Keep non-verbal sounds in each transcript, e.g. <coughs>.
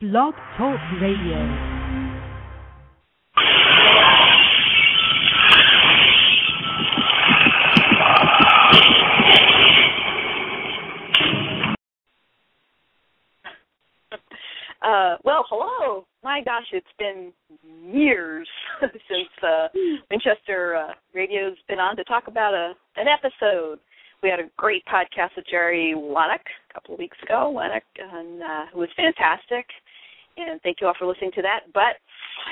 Blog Talk Radio. Uh, well, hello. My gosh, it's been years <laughs> since uh, Winchester uh, Radio's been on to talk about a an episode. We had a great podcast with Jerry Wanek a couple of weeks ago, Wanek, and uh, who was fantastic. And thank you all for listening to that. But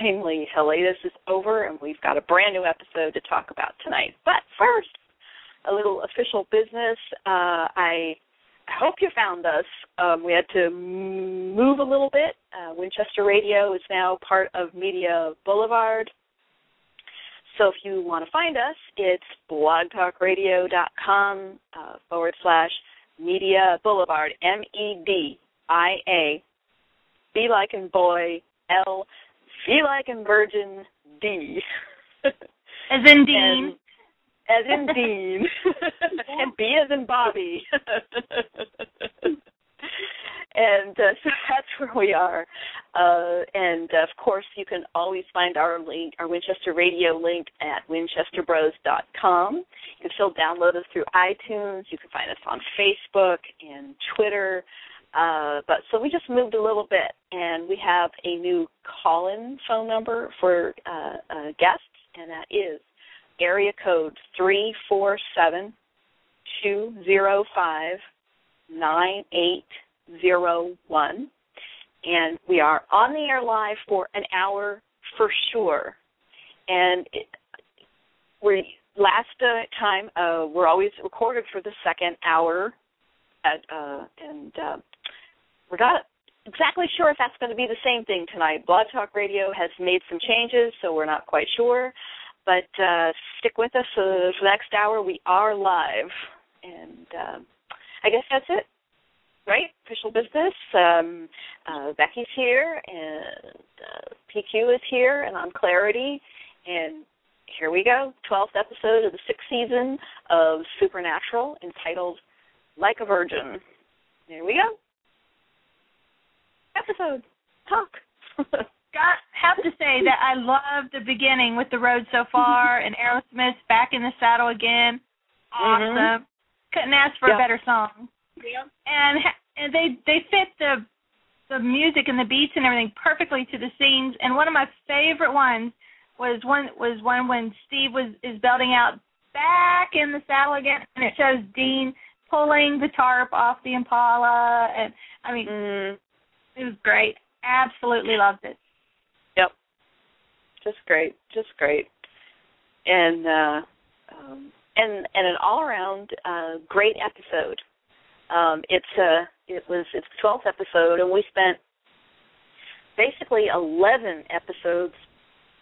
finally, hiatus is over, and we've got a brand new episode to talk about tonight. But first, a little official business. Uh, I hope you found us. Um, we had to move a little bit. Uh, Winchester Radio is now part of Media Boulevard. So if you want to find us, it's blogtalkradio.com uh, forward slash Media Boulevard, M E D I A, B like in boy, L, V like in virgin, D. <laughs> As in Dean. And, as in <laughs> Dean, <laughs> and B as in Bobby. and uh, so that's where we are. Uh, and of course, you can always find our link, our Winchester Radio link at winchesterbros.com. You can still download us through iTunes. You can find us on Facebook and Twitter. Uh, but so we just moved a little bit, and we have a new call-in phone number for uh, uh, guests, and that is area code three four seven two zero five nine eight zero one, and we are on the air live for an hour for sure. And we last uh, time uh, we're always recorded for the second hour, uh, and uh, we're not exactly sure if that's going to be the same thing tonight. Blog Talk Radio has made some changes, so we're not quite sure. But uh, stick with us uh, for the next hour. We are live, and uh, I guess that's it, right? Official business. Um, uh, Becky's here, and uh, PQ is here, and I'm Clarity, and here we go. Twelfth episode of the sixth season of Supernatural, entitled "Like a Virgin." There we go. Episode talk. <laughs> got have to say that I love the beginning with the road so far <laughs> and Aerosmith back in the saddle again. Awesome. Mm-hmm. Couldn't ask for Yeah. a better song. Yeah. And and they they fit the the music and the beats and everything perfectly to the scenes. And one of my favorite ones was one was one when Steve was is belting out back in the saddle again, and it shows Dean pulling the tarp off the Impala, and I mean Mm, it was great. Absolutely loved it. yep. Just great. Just great. And uh um and and an all around uh great episode. Um it's uh it was it's the twelfth episode and we spent basically eleven episodes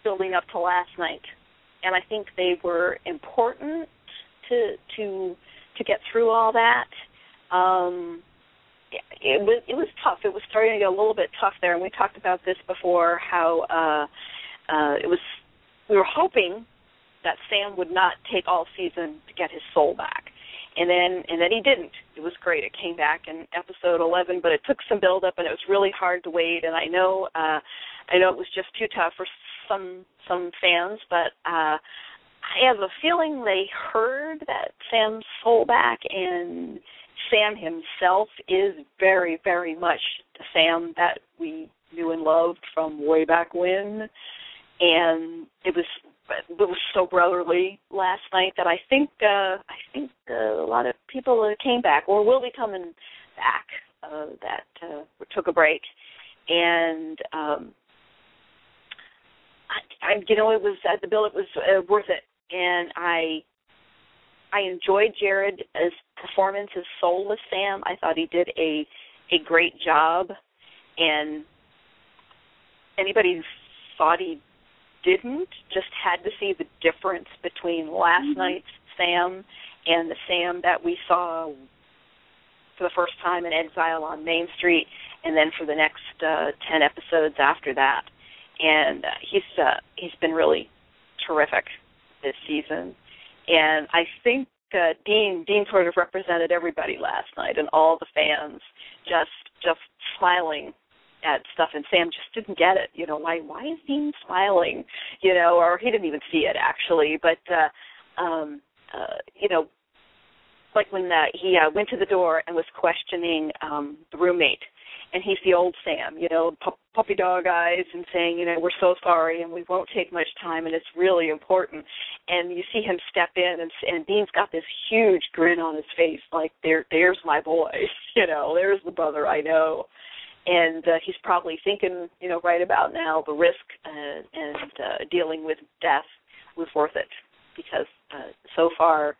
building up to last night. And I think they were important to to to get through all that. Um it was it was tough. It was starting to get a little bit tough there, and we talked about this before. How uh, uh, it was. We were hoping that Sam would not take all season to get his soul back, and then and then he didn't. It was great. It came back in episode eleven, but it took some build up, and it was really hard to wait. And I know uh, I know it was just too tough for some some fans, but. uh I have a feeling they heard that Sam's soul back and Sam himself is very, very much the Sam that we knew and loved from way back when, and it was it was so brotherly last night that I think uh, I think uh, a lot of people uh, came back or will be coming back uh, that uh, took a break, and um, I, I you know it was at the bill it was uh, worth it, and I I enjoyed Jared's performance as soulless Sam. I thought he did a a great job, and anybody who thought he didn't just had to see the difference between last night's Sam and the Sam that we saw for the first time in Exile on Main Street, and then for the next uh, ten episodes after that. And uh, he's uh, he's been really terrific this season and I think uh, Dean Dean sort of represented everybody last night and all the fans just just smiling at stuff, and Sam just didn't get it. You know, why why is Dean smiling? You know, or he didn't even see it actually. But uh, um, uh, you know, like when uh, he uh, went to the door and was questioning um, the roommate and he's the old Sam, you know, pu- puppy dog eyes, and saying, you know, we're so sorry, and we won't take much time, and it's really important. And you see him step in, and and Dean's got this huge grin on his face, like there, there's my boy, <laughs> you know, there's the brother I know. And uh, he's probably thinking, you know, right about now, the risk uh, and uh, dealing with death was worth it because uh, so far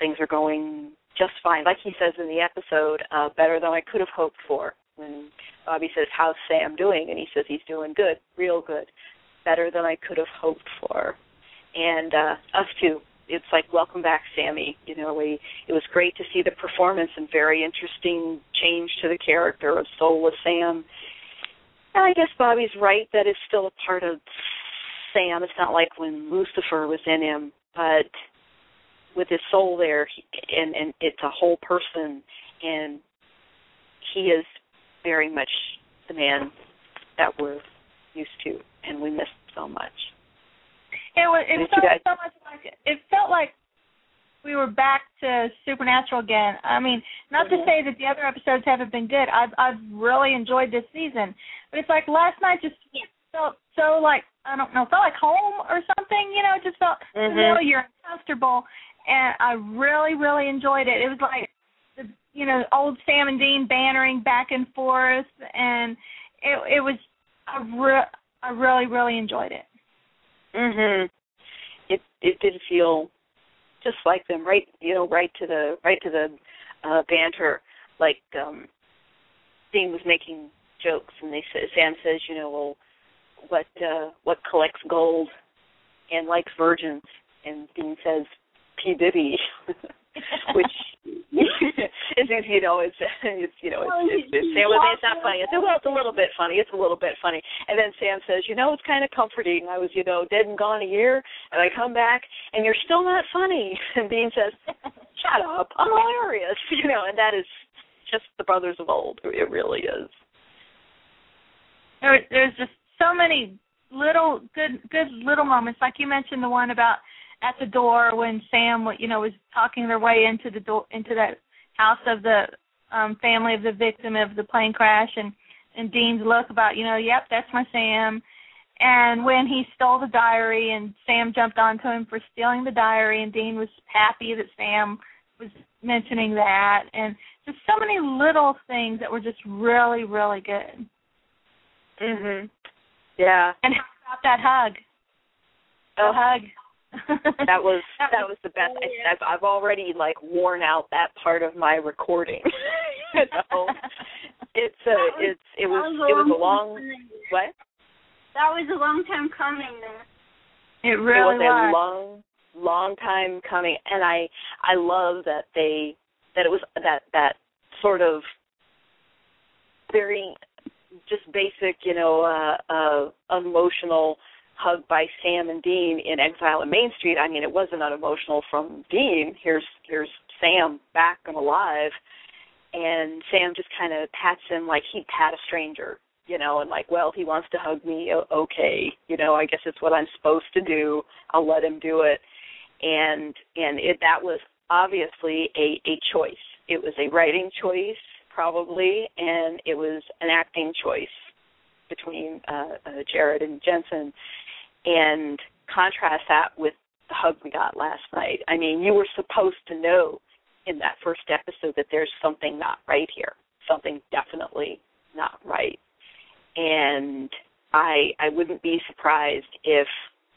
things are going just fine. Like he says in the episode, uh, better than I could have hoped for. When Bobby says, "How's Sam doing?" and he says he's doing good, real good, better than I could have hoped for. And uh, us too. It's like welcome back, Sammy. You know, we it was great to see the performance and very interesting change to the character of soulless Sam. And I guess Bobby's right that it's still a part of Sam. It's not like when Lucifer was in him, but with his soul there, and and it's a whole person, and he is very much the man that we're used to, and we miss so much. It was. It felt so much like it felt like we were back to supernatural again. I mean, not mm-hmm. to say that the other episodes haven't been good. I've I've really enjoyed this season, but it's like last night just felt so like I don't know, felt like home or something. You know, it just felt mm-hmm. familiar and comfortable and I really, really enjoyed it. It was like the you know old Sam and Dean bantering back and forth, and it it was I re- I really, really enjoyed it. Mhm. It it did feel just like them, right? You know, right to the right to the uh banter. Like um Dean was making jokes, and they Sam says, you know, well, what uh what collects gold and likes virgins, and Dean says P Diddy, <laughs> which <laughs> is you know it's it's you know it's it's, it's Sam was it's not funny. It's well it's a little bit funny. It's a little bit funny. And then Sam says, you know, it's kind of comforting. I was you know dead and gone a year, and I come back and you're still not funny. <laughs> And Dean says, shut up, I'm hilarious. You know, and that is just the brothers of old. It really is. There, there's just so many little good good little moments like you mentioned the one about at the door when Sam, you know, was talking their way into the door into that house of the um family of the victim of the plane crash, and and Dean's look about, you know, yep, that's my Sam. And when he stole the diary, and Sam jumped onto him for stealing the diary, and Dean was happy that Sam was mentioning that, and just so many little things that were just really, really good. Mhm. Yeah. And how about that hug? The oh. hug <laughs> that was that was the best. I, I've, I've already like worn out that part of my recording. <laughs> you <laughs> know, it's a was, it's it was, was it was a long what? That was a long time coming. It really it was, was a long long time coming, and I I love that they that it was that that sort of very just basic, you know, uh, uh, emotional hug by Sam and Dean in Exile on Main Street, I mean, it wasn't unemotional from Dean. Here's here's Sam back and alive, and Sam just kind of pats him like he'd pat a stranger, you know, and like, well, he wants to hug me, okay, you know, I guess it's what I'm supposed to do. I'll let him do it, and and it that was obviously a a choice. It was a writing choice probably, and it was an acting choice between uh, uh, Jared and Jensen and contrast that with the hug we got last night. I mean, you were supposed to know in that first episode that there's something not right here. Something definitely not right. And I I wouldn't be surprised if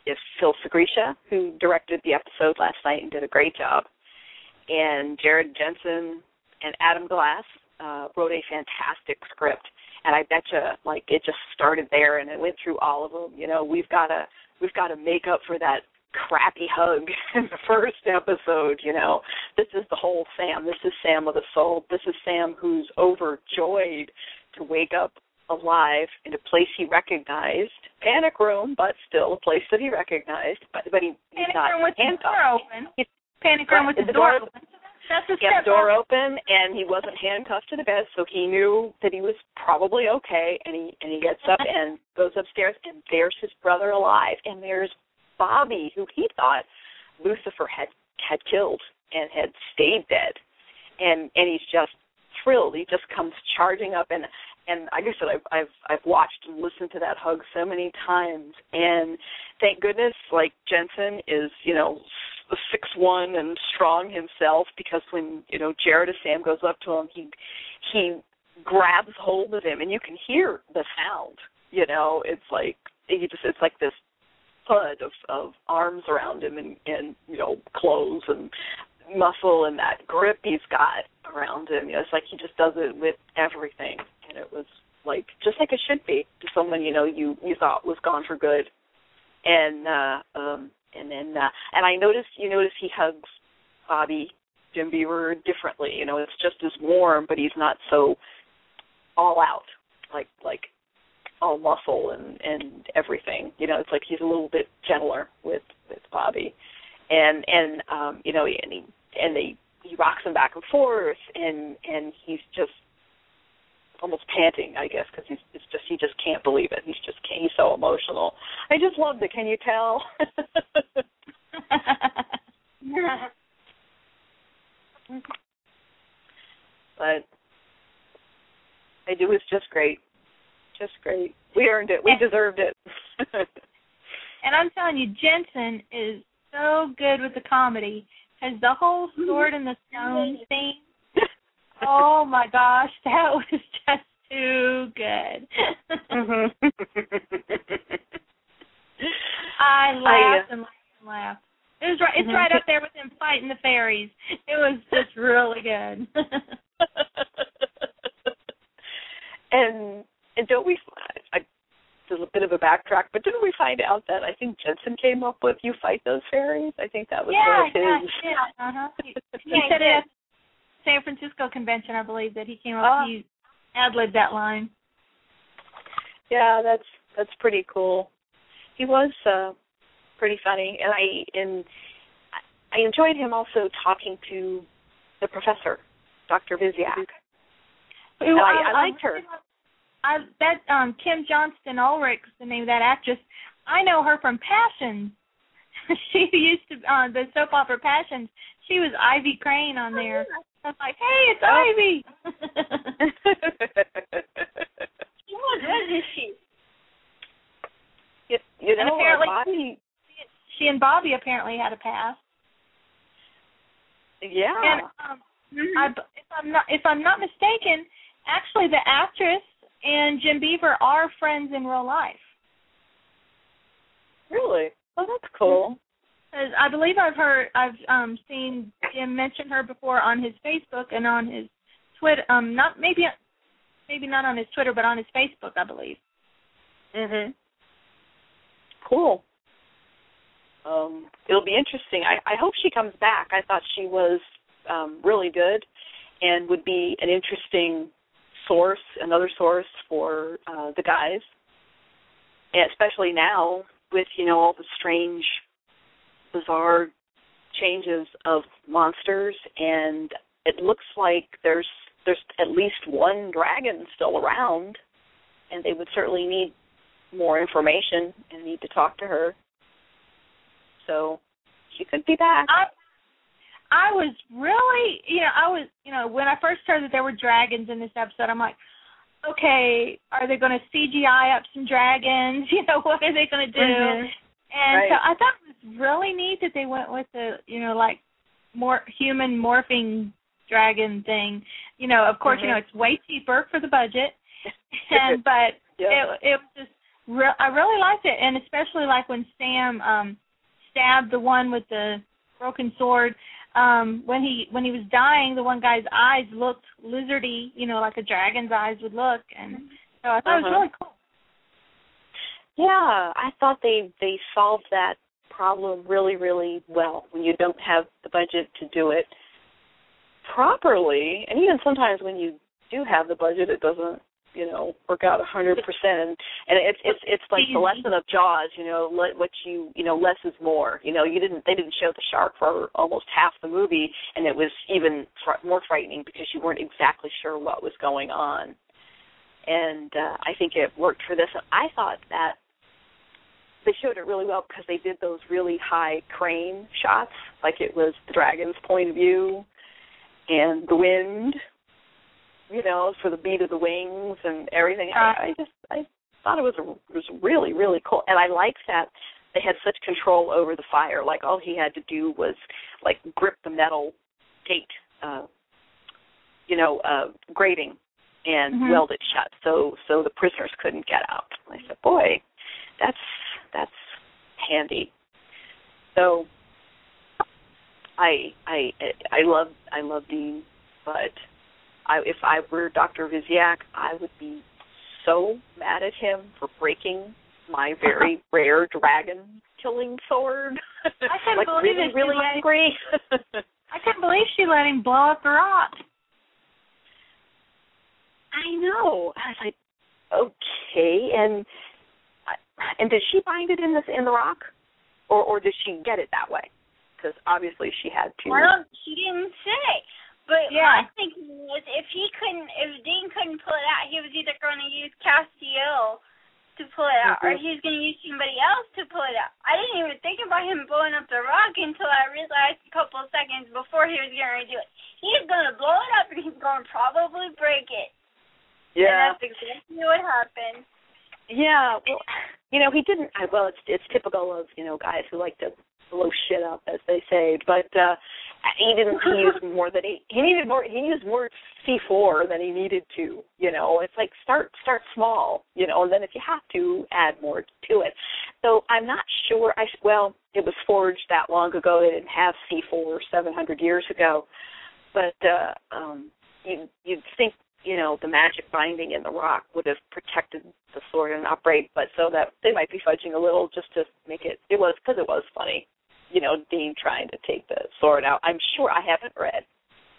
if Phil Sgriccia, who directed the episode last night and did a great job, and Jared Jensen and Adam Glass uh, wrote a fantastic script and I bet you like it just started there and it went through all of them. You know, we've got to we've got to make up for that crappy hug <laughs> in the first episode. You know, this is the whole Sam. This is Sam with a soul. This is Sam who's overjoyed to wake up alive in a place he recognized, panic room, but still a place that he recognized. But but he, he's panic not room with handcuffed. the door open. He's panic room with the, the door door open. That's a Get the door up. open, and he wasn't handcuffed to the bed, so he knew that he was probably okay. And he and he gets up and goes upstairs, and there's his brother alive, and there's Bobby, who he thought Lucifer had had killed and had stayed dead, and and he's just thrilled. He just comes charging up, and and like I said, I've I've I've watched and listened to that hug so many times, and thank goodness, like Jensen is, you know, six one and strong himself because when you know Jared Sam goes up to him, he he grabs hold of him, and you can hear the sound. You know, it's like he just it's like this thud of of arms around him and and you know clothes and muscle and that grip he's got around him. You know, it's like he just does it with everything, and it was like just like it should be to someone you know you you thought was gone for good. And uh um and then uh and I noticed you notice he hugs Bobby Jim Beaver differently. You know, it's just as warm, but he's not so all out like like all muscle and and everything. You know, it's like he's a little bit gentler with with Bobby, and and um, you know, and he and they he rocks him back and forth, and and he's just almost panting, I guess, because he's it's just he just can't believe it. He's just he's so emotional. I just loved it. Can you tell? <laughs> but it was just great, just great. We earned it. We deserved it. <laughs> and I'm telling you, Jensen is so good with the comedy. Has the whole sword and the stone thing. Oh my gosh, that <laughs> was just too good. Mm-hmm. I uh, laughed and laughed and laughed. It was right. It's right mm-hmm. up there with him fighting the fairies. It was just really good. <laughs> and and don't we? I, there's a bit of a backtrack, but didn't we find out that I think Jensen came up with "You Fight Those Fairies"? I think that was yeah, one of his. yeah, yeah. Uh-huh. <laughs> He, he said it San Francisco convention, I believe, that he came up. Ah. He ad libbed that line. Yeah, that's that's pretty cool. He was uh pretty funny, and I and I enjoyed him also talking to the professor, Dr. Visyak. Who, I- um, I liked her. I that um Kim Johnston Ulrich's the name of that actress. I know her from Passions. <laughs> she used to uh the soap opera Passions. She was Ivy Crane on there. I was like, hey, it's Oh. Ivy. <laughs> What is she? you, you And apparently- body, she and Bobby apparently had a past. yeah. And um, I, if I'm not if I'm not mistaken, actually the actress and Jim Beaver are friends in real life. really? Oh, that's cool. 'Cause I believe I've heard I've um seen Jim mention her before on his Facebook and on his Twitter. Um, not maybe maybe not on his Twitter, but on his Facebook, I believe. Mhm. Cool. Um, it'll be interesting. I, I hope she comes back. I thought she was um, really good and would be an interesting source, another source for uh, the guys, and especially now with you know all the strange, bizarre changes of monsters, and it looks like there's there's at least one dragon still around, and they would certainly need more information and need to talk to her. So she could be back. I I was really, you know, I was, you know, when I first heard that there were dragons in this episode, I'm like, okay, are they going to CGI up some dragons? <laughs> You know, what are they going to do? Mhm. And Right. so I thought it was really neat that they went with the, you know, like more human morphing dragon thing. You know, of course, you Mhm. know, it's way cheaper for the budget, <laughs> and but Yeah. it it was just re- I really liked it, and especially like when Sam um stabbed the one with the broken sword. Um, when he when he was dying, the one guy's eyes looked lizardy, you know, like a dragon's eyes would look, and so I thought it was Uh-huh. really cool. Yeah, I thought they they solved that problem really really well when you don't have the budget to do it properly, and even sometimes when you do have the budget, it doesn't you know, work out a hundred percent. And it's it's it's like the lesson of Jaws, you know, let what you you know, less is more. You know, you didn't they didn't show the shark for almost half the movie, and it was even fr- more frightening because you weren't exactly sure what was going on. And uh, I think it worked for this. I thought that they showed it really well because they did those really high crane shots, like it was the dragon's point of view, and the wind, you know, for the beat of the wings and everything. I, I just I thought it was a, it was really really cool, and I liked that they had such control over the fire. Like all he had to do was like grip the metal gate, uh, you know, uh, grating, and Mhm. weld it shut, so so the prisoners couldn't get out. I said, boy, that's that's handy. So I I I love I love Dean, but I if I were Dr. Visyak, I would be so mad at him for breaking my very <laughs> rare dragon killing sword. I couldn't <laughs> like believe really it. really She angry. I couldn't believe she let him blow up the rock. I know. I was like, okay, and and did she find it in this in the rock, or or did she get it that way? Because obviously she had to. Well, she didn't say. But Yeah. my thinking was if he couldn't, if Dean couldn't pull it out, he was either going to use Castiel to pull it out, or Mhm. he was going to use somebody else to pull it out. I didn't even think about him blowing up the rock until I realized a couple of seconds before he was going to do it. He's going to blow it up, and he's going to probably break it. And yeah, that's exactly what happened. Yeah. Well, you know, he didn't. I, well, it's it's typical of you know guys who like to blow shit up, as they say. But uh he didn't. He used <laughs> more than he he needed more. He used more C four than he needed to. You know, it's like start start small. You know, and then if you have to, add more to it. So I'm not sure. I well, it was forged that long ago. They didn't have C four seven hundred years ago. But uh um you you'd think you know the magic binding in the rock would have protected the sword and break, but so that they might be fudging a little just to make it. It was because it was funny, you know, Dean trying to take the sword out. I'm sure I haven't read,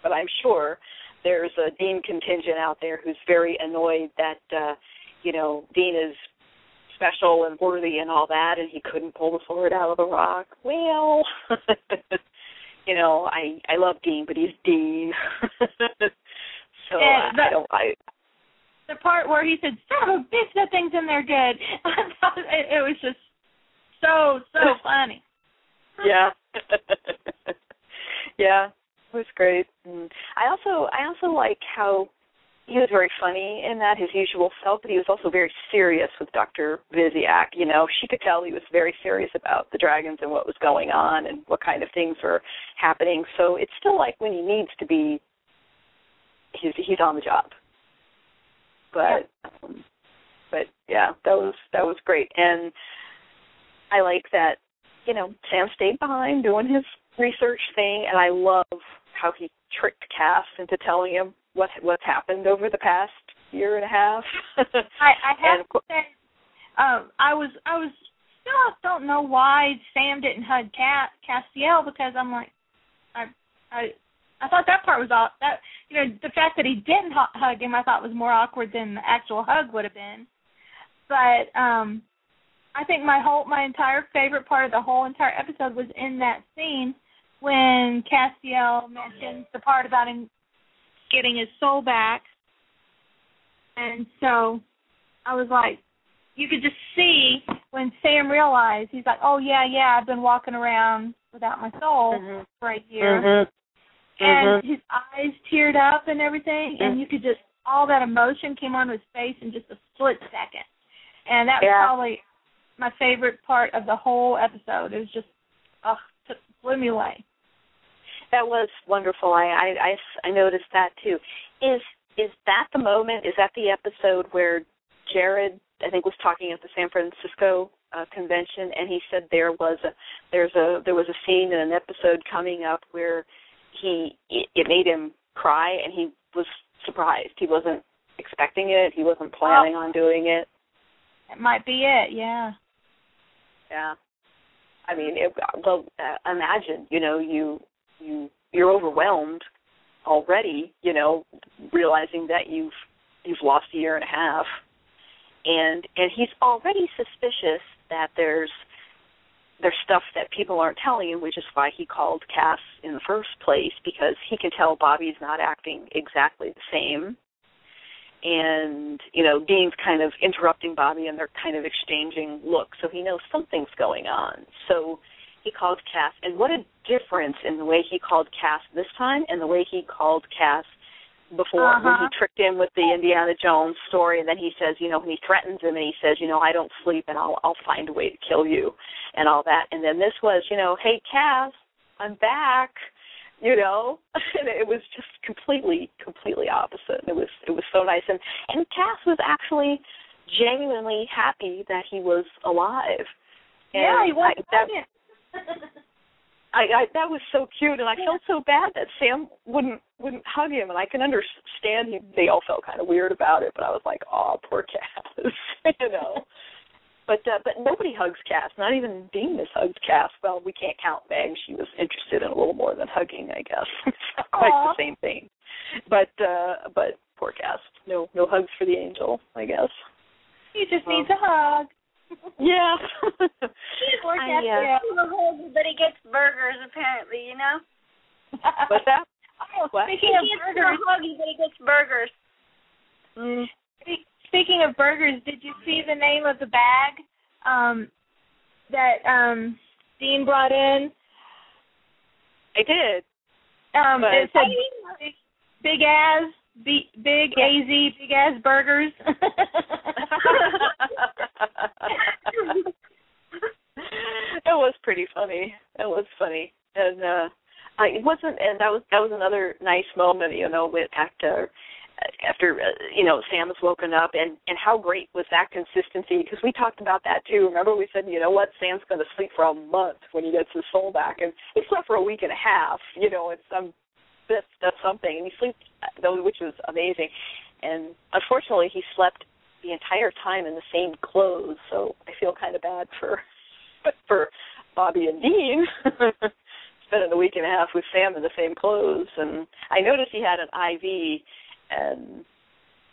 but I'm sure there's a Dean contingent out there who's very annoyed that uh, you know Dean is special and worthy and all that, and he couldn't pull the sword out of the rock. Well, <laughs> you know, I I love Dean, but he's Dean. <laughs> so Yeah, I, I don't. I The part where he said, "Son of a bitch, that thing's in there good." <laughs> I thought it, it was just so so <laughs> funny. yeah <laughs> yeah it was great and i also i also like how he was very funny in that his usual self but he was also very serious with dr visyak you know she could tell he was very serious about the dragons and what was going on and what kind of things were happening so it's still like when he needs to be he's he's on the job but um, but yeah that was that was great and i like that you know, Sam stayed behind doing his research thing, and I love how he tricked Cass into telling him what what's happened over the past year and a half. <laughs> I, I have And to say, um, I was I was still don't know why Sam didn't hug Cat Castiel because I'm like, I I I thought that part was all that you know the fact that he didn't hug him I thought was more awkward than the actual hug would have been, but um. I think my whole my entire favorite part of the whole entire episode was in that scene when Castiel mentions the part about him getting his soul back. And so I was like you could just see when Sam realized he's like, Oh yeah, yeah, I've been walking around without my soul Mhm. for a year Mhm. And Mhm. his eyes teared up and everything and you could just all that emotion came onto his face in just a split second. And that was Yeah. probably my favorite part of the whole episode. It was just oh took blew me away. That was wonderful. I, I I I noticed that too. Is is that the moment? Is that the episode where Jared I think was talking at the San Francisco uh, convention, and he said there was a there's a there was a scene in an episode coming up where he it, it made him cry, and he was surprised. He wasn't expecting it. He wasn't planning on doing it. It might be it, yeah. Yeah. I mean, it, well, uh, imagine, you know, you you you're overwhelmed already, you know, realizing that you've you've lost a year and a half, and and he's already suspicious that there's there's stuff that people aren't telling him, which is why he called Cass in the first place because he can tell Bobby's not acting exactly the same. And you know, Dean's kind of interrupting Bobby, and they're kind of exchanging looks, so he knows something's going on. So he called Cass, and what a difference in the way he called Cass this time and the way he called Cass before uh-huh. when he tricked him with the Indiana Jones story and then he says, you know, when he threatens him and he says, you know, I don't sleep and I'll I'll find a way to kill you and all that. And then this was, you know, hey Cass, I'm back you know <laughs> and it was just completely completely opposite it was it was so nice and and cass was actually genuinely happy that he was alive and yeah, he was. I, that, <laughs> I, I that was so cute, and I felt so bad that Sam wouldn't wouldn't hug him, and I can understand he, they all felt kind of weird about it, but I was like, oh, poor Cass, <laughs> you know. But uh, but nobody hugs Cass. Not even Dean has hugged Cass. Well, we can't count Meg. She was interested in a little more than hugging, I guess. <laughs> it's not quite Aww. the same thing. But uh but poor Cass. No no hugs for the angel, I guess. He just Well. needs a hug. <laughs> Yeah. Poor I, Cass, uh, yeah. but he gets burgers apparently, you know. What's that? Oh, What? speaking He of burgers, huggy, but he gets burgers. Mm. Speaking of burgers, did you see the name of the bag um, that um, Dean brought in? I did. Um, But- it said big, big ass, big Yeah. az, big ass burgers. <laughs> <laughs> it was pretty funny. It was funny, and uh It wasn't. And that was that was another nice moment, you know, with after after uh, you know Sam has woken up, and and how great was that consistency? Because we talked about that too. Remember, we said, you know what, Sam's going to sleep for a month when he gets his soul back, and he slept for a week and a half. You know, it's um that's that's something, and he sleeps, though, which was amazing. And unfortunately, he slept the entire time in the same clothes, so I feel kind of bad for <laughs> for Bobby and Dean. <laughs> Spending a week and a half with Sam in the same clothes, and I noticed he had an IV, and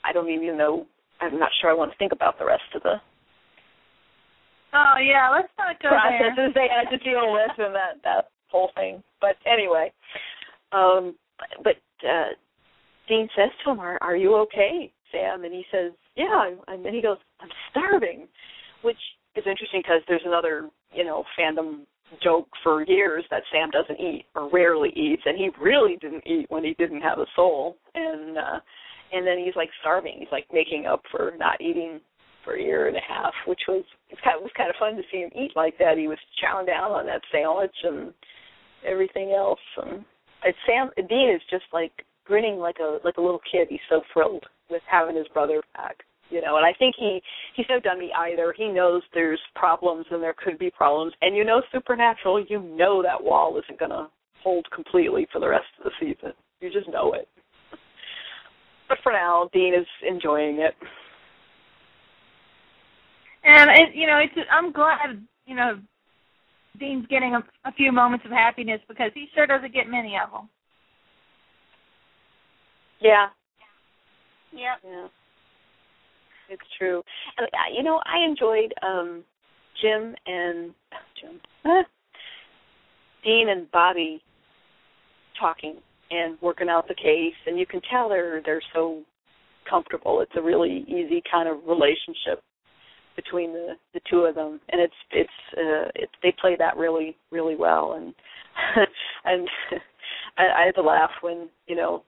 I don't even know. I'm not sure I want to think about the rest of the oh yeah, let's not go there. processes they had to deal with and that that whole thing. But anyway, um, but uh, Dean says to him, "Are are you okay, Sam?" And he says, "Yeah." I'm, I'm, he goes, "I'm starving," which is interesting because there's another you know fandom joke for years that Sam doesn't eat or rarely eats, and he really didn't eat when he didn't have a soul, and uh, and then he's like starving. He's like making up for not eating for a year and a half, which was it kind of, was kind of fun to see him eat like that. He was chowing down on that sandwich and everything else. And and Sam Dean is just like grinning like a like a little kid. He's so thrilled with having his brother back. You know, and I think he he's no dummy either. He knows there's problems and there could be problems, and you know, supernatural. You know that wall isn't going to hold completely for the rest of the season. You just know it. But for now, Dean is enjoying it. And it, you know, it's I'm glad you know Dean's getting a, a few moments of happiness because he sure doesn't get many of them. Yeah, Yep. Yeah. It's true. And uh, you know, I enjoyed um Jim and <sighs> Jim <laughs> Dean and Bobby talking and working out the case and you can tell they're they're so comfortable. It's a really easy kind of relationship between the the two of them and it's it's uh it's they play that really really well and <laughs> and <laughs> I, I had to laugh when you know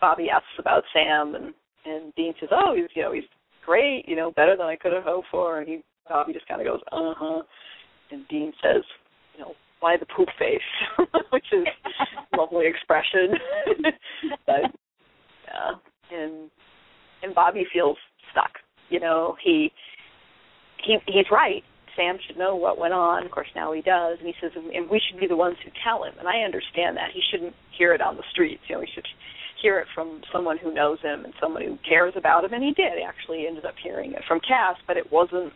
Bobby asks about Sam and and Dean says, "Oh, he's you know he's great, you know, better than I could have hoped for." And he Bobby just kind of goes, "Uh huh," and Dean says, "You know, why the poop face?" <laughs> Which is lovely expression. <laughs> but yeah, and and Bobby feels stuck. You know, he he he's right. Sam should know what went on. Of course, now he does, and he says, and we should be the ones who tell him. And I understand that he shouldn't hear it on the streets. You know, he should hear it from someone who knows him and someone who cares about him. And he did. Actually ended up hearing it from Cass, but it wasn't.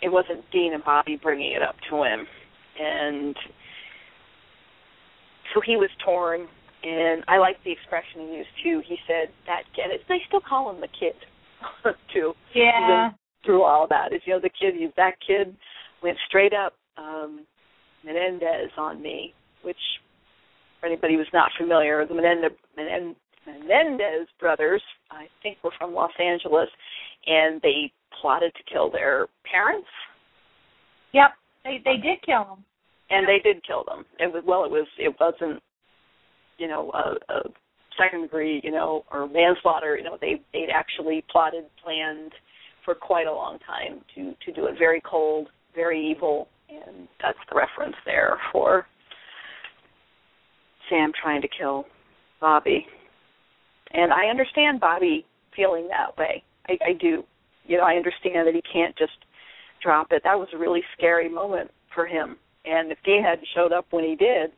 It wasn't Dean and Bobby bringing it up to him, and so he was torn. And I like the expression he used too. He said that kid. They still call him the kid <laughs> too. Yeah. Through all that, is you know the kid. you That kid went straight up um Menendez on me, which for anybody who's not familiar, the Menendez, Menendez brothers, I think, were from Los Angeles, and they plotted to kill their parents. Yep, they they did kill them. And they did kill them. It was well, it was it wasn't, you know, a, a second degree, you know, or manslaughter. You know, they they'd actually plotted, planned for quite a long time to to do it very cold, very evil, and that's the reference there for Sam trying to kill Bobby. And I understand Bobby feeling that way. I, I do. You know, I understand that he can't just drop it. That was a really scary moment for him. And if Dean hadn't showed up when he did, it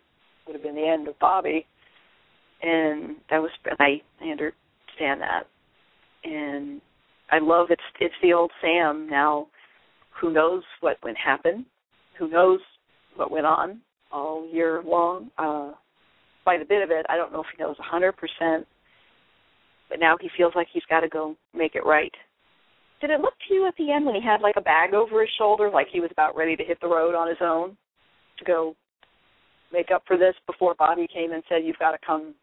would have been the end of Bobby. And that was I, I understand that. And I love it's it's the old Sam now who knows what went happen, who knows what went on all year long. Uh quite a bit of it. I don't know if he knows a hundred percent, but now he feels like he's got to go make it right. Did it look to you at the end when he had like a bag over his shoulder, like he was about ready to hit the road on his own to go make up for this before Bobby came and said, "You've got to come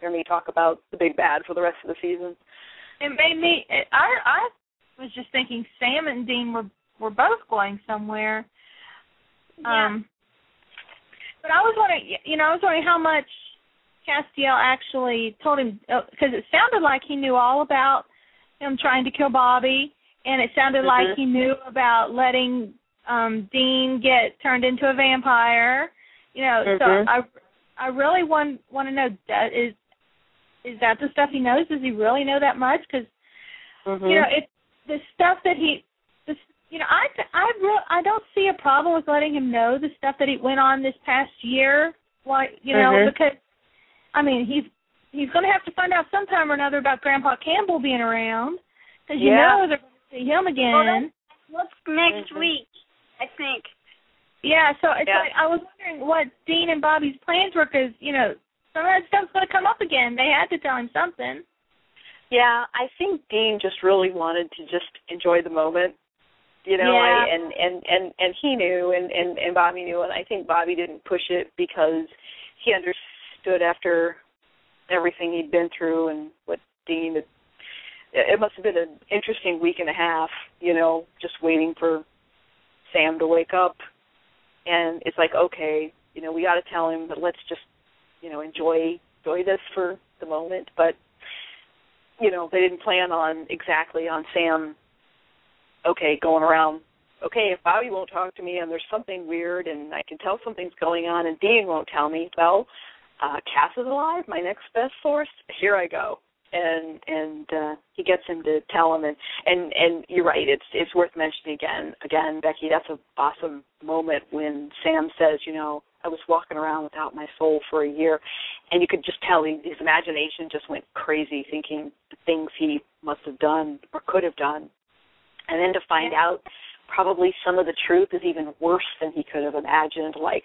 hear me talk about the big bad for the rest of the season"? It made me. I I was just thinking Sam and Dean were were both going somewhere. Yeah. Um, but I was wondering, you know, I was wondering how much Castiel actually told him because it sounded like he knew all about him trying to kill Bobby, and it sounded like Mhm. he knew about letting um Dean get turned into a vampire. You know, Mhm. so I I really want want to know that is is that the stuff he knows? Does he really know that much? Because Mm-hmm. you know, it's the stuff that he, you know, I I re- I don't see a problem with letting him know the stuff that he went on this past year. Why, you know, Mhm. because I mean, he's he's going to have to find out sometime or another about Grandpa Campbell being around because you Yeah. know they're going to see him again. Well, that's- What's next Mhm. week? I think. yeah, so it's Yeah. like I was wondering what Dean and Bobby's plans were because you know some of that stuff's going to come up again. They had to tell him something. Yeah, I think Dean just really wanted to just enjoy the moment. You know, Yeah. I, and and and and he knew, and and and Bobby knew, and I think Bobby didn't push it because he understood after everything he'd been through and what Dean had. It must have been an interesting week and a half, you know, just waiting for Sam to wake up, and it's like, okay, you know, we got to tell him, but let's just, you know, enjoy enjoy this for the moment, but you know they didn't plan on exactly on Sam. Okay, going around. Okay, if Bobby won't talk to me and there's something weird and I can tell something's going on and Dean won't tell me, well, uh Cass is alive, my next best source. Here I go. And and uh he gets him to tell him and and and you're right. It's it's worth mentioning again. Again, Becky, that's an awesome moment when Sam says, you know, I was walking around without my soul for a year, and you could just tell he, his imagination just went crazy, thinking the things he must have done or could have done, and then to find out probably some of the truth is even worse than he could have imagined, like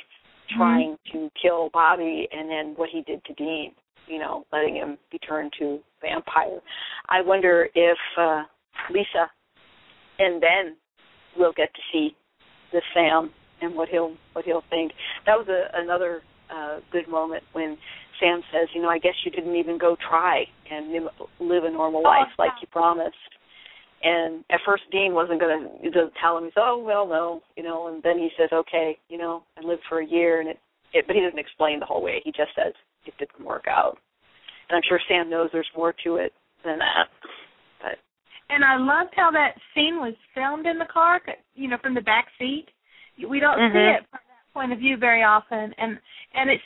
trying to kill Bobby and then what he did to Dean, you know, letting him be turned to vampire. I wonder if uh Lisa and Ben will get to see the Sam and what he'll what he'll think. That was a, another uh good moment when Sam says, you know, I guess you didn't even go try and live a normal Oh, life like you promised. And at first, Dean wasn't going to tell him. He said, "Oh well, no," you know. And then he says, "Okay, you know, I lived for a year," and it, it. But he doesn't explain the whole way. He just says it didn't work out. And I'm sure Sam knows there's more to it than that. But And I loved how that scene was filmed in the car, you know, from the back seat. We don't see Mhm. it from that point of view very often, and and it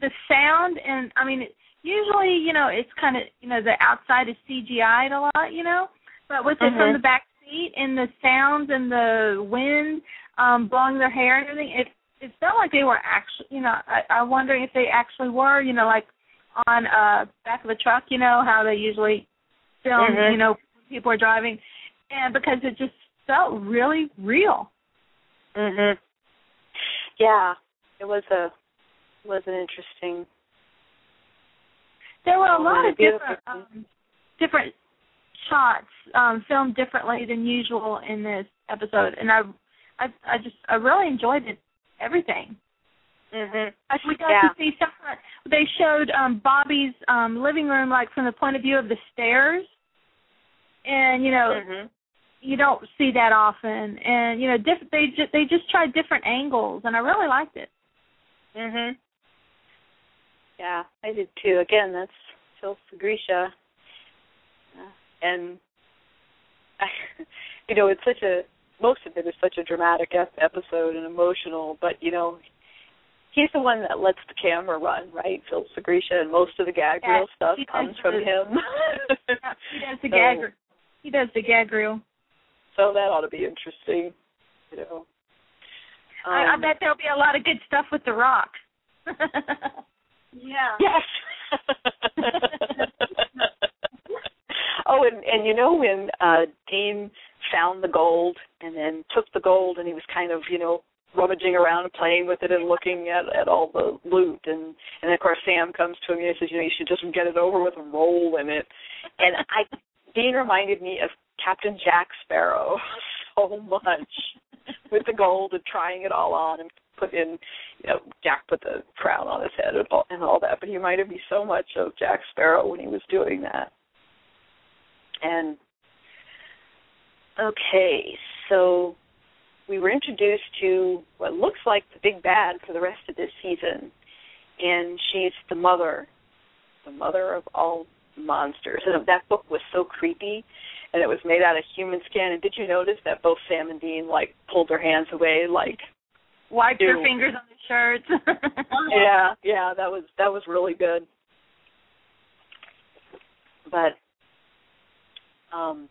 the sound, and I mean, it, usually, you know, it's kind of, you know, the outside is CGI'd a lot, you know, but with it from the back seat and the sounds and the wind um blowing their hair and everything, it it felt like they were actually, you know, I, I'm wondering if they actually were, you know, like on uh back of a truck, you know, how they usually film, Mhm. you know, people are driving, and because it just felt really real. Mm Mhm. Yeah, it was a was an interesting There were a lot of different um, different shots um, filmed differently than usual in this episode, and I, I, I just I really enjoyed it. Everything. Mhm. Like we got Yeah. to see some. They showed um Bobby's um living room like from the point of view of the stairs, and you know Mhm. you don't see that often, and you know diff- they just they just tried different angles, and I really liked it. Mhm. Yeah, I did too. Again, that's Phil Sgriccia. And I, <laughs> you know, it's such a most of it is such a dramatic episode and emotional, but you know, he's the one that lets the camera run, right? Phil Sgriccia, and most of the gag Yeah, reel stuff comes from the- him. Yeah, he does the <laughs> So- gag. He does the gag reel. so that ought to be interesting, you know. I, I Um, bet there'll be a lot of good stuff with The Rock. <laughs> Yeah. Yes. Oh, and and you know when uh Dean found the gold and then took the gold and he was kind of you know rummaging around and playing with it and looking at at all the loot and and of course Sam comes to him and he says you know you should just get it over with and roll in it. And I Dean reminded me of Captain Jack Sparrow <laughs> so much with the gold and trying it all on and put in you know Jack put the crown on his head and all, and all that. But he reminded me so much of Jack Sparrow when he was doing that and okay so we were introduced to what looks like the big bad for the rest of this season and she's the mother the mother of all monsters and that book was so creepy and it was made out of human skin and did you notice that both Sam and Dean like pulled their hands away like Wiped their fingers on the shirts. <laughs> <laughs> yeah, yeah, that was that was really good. But um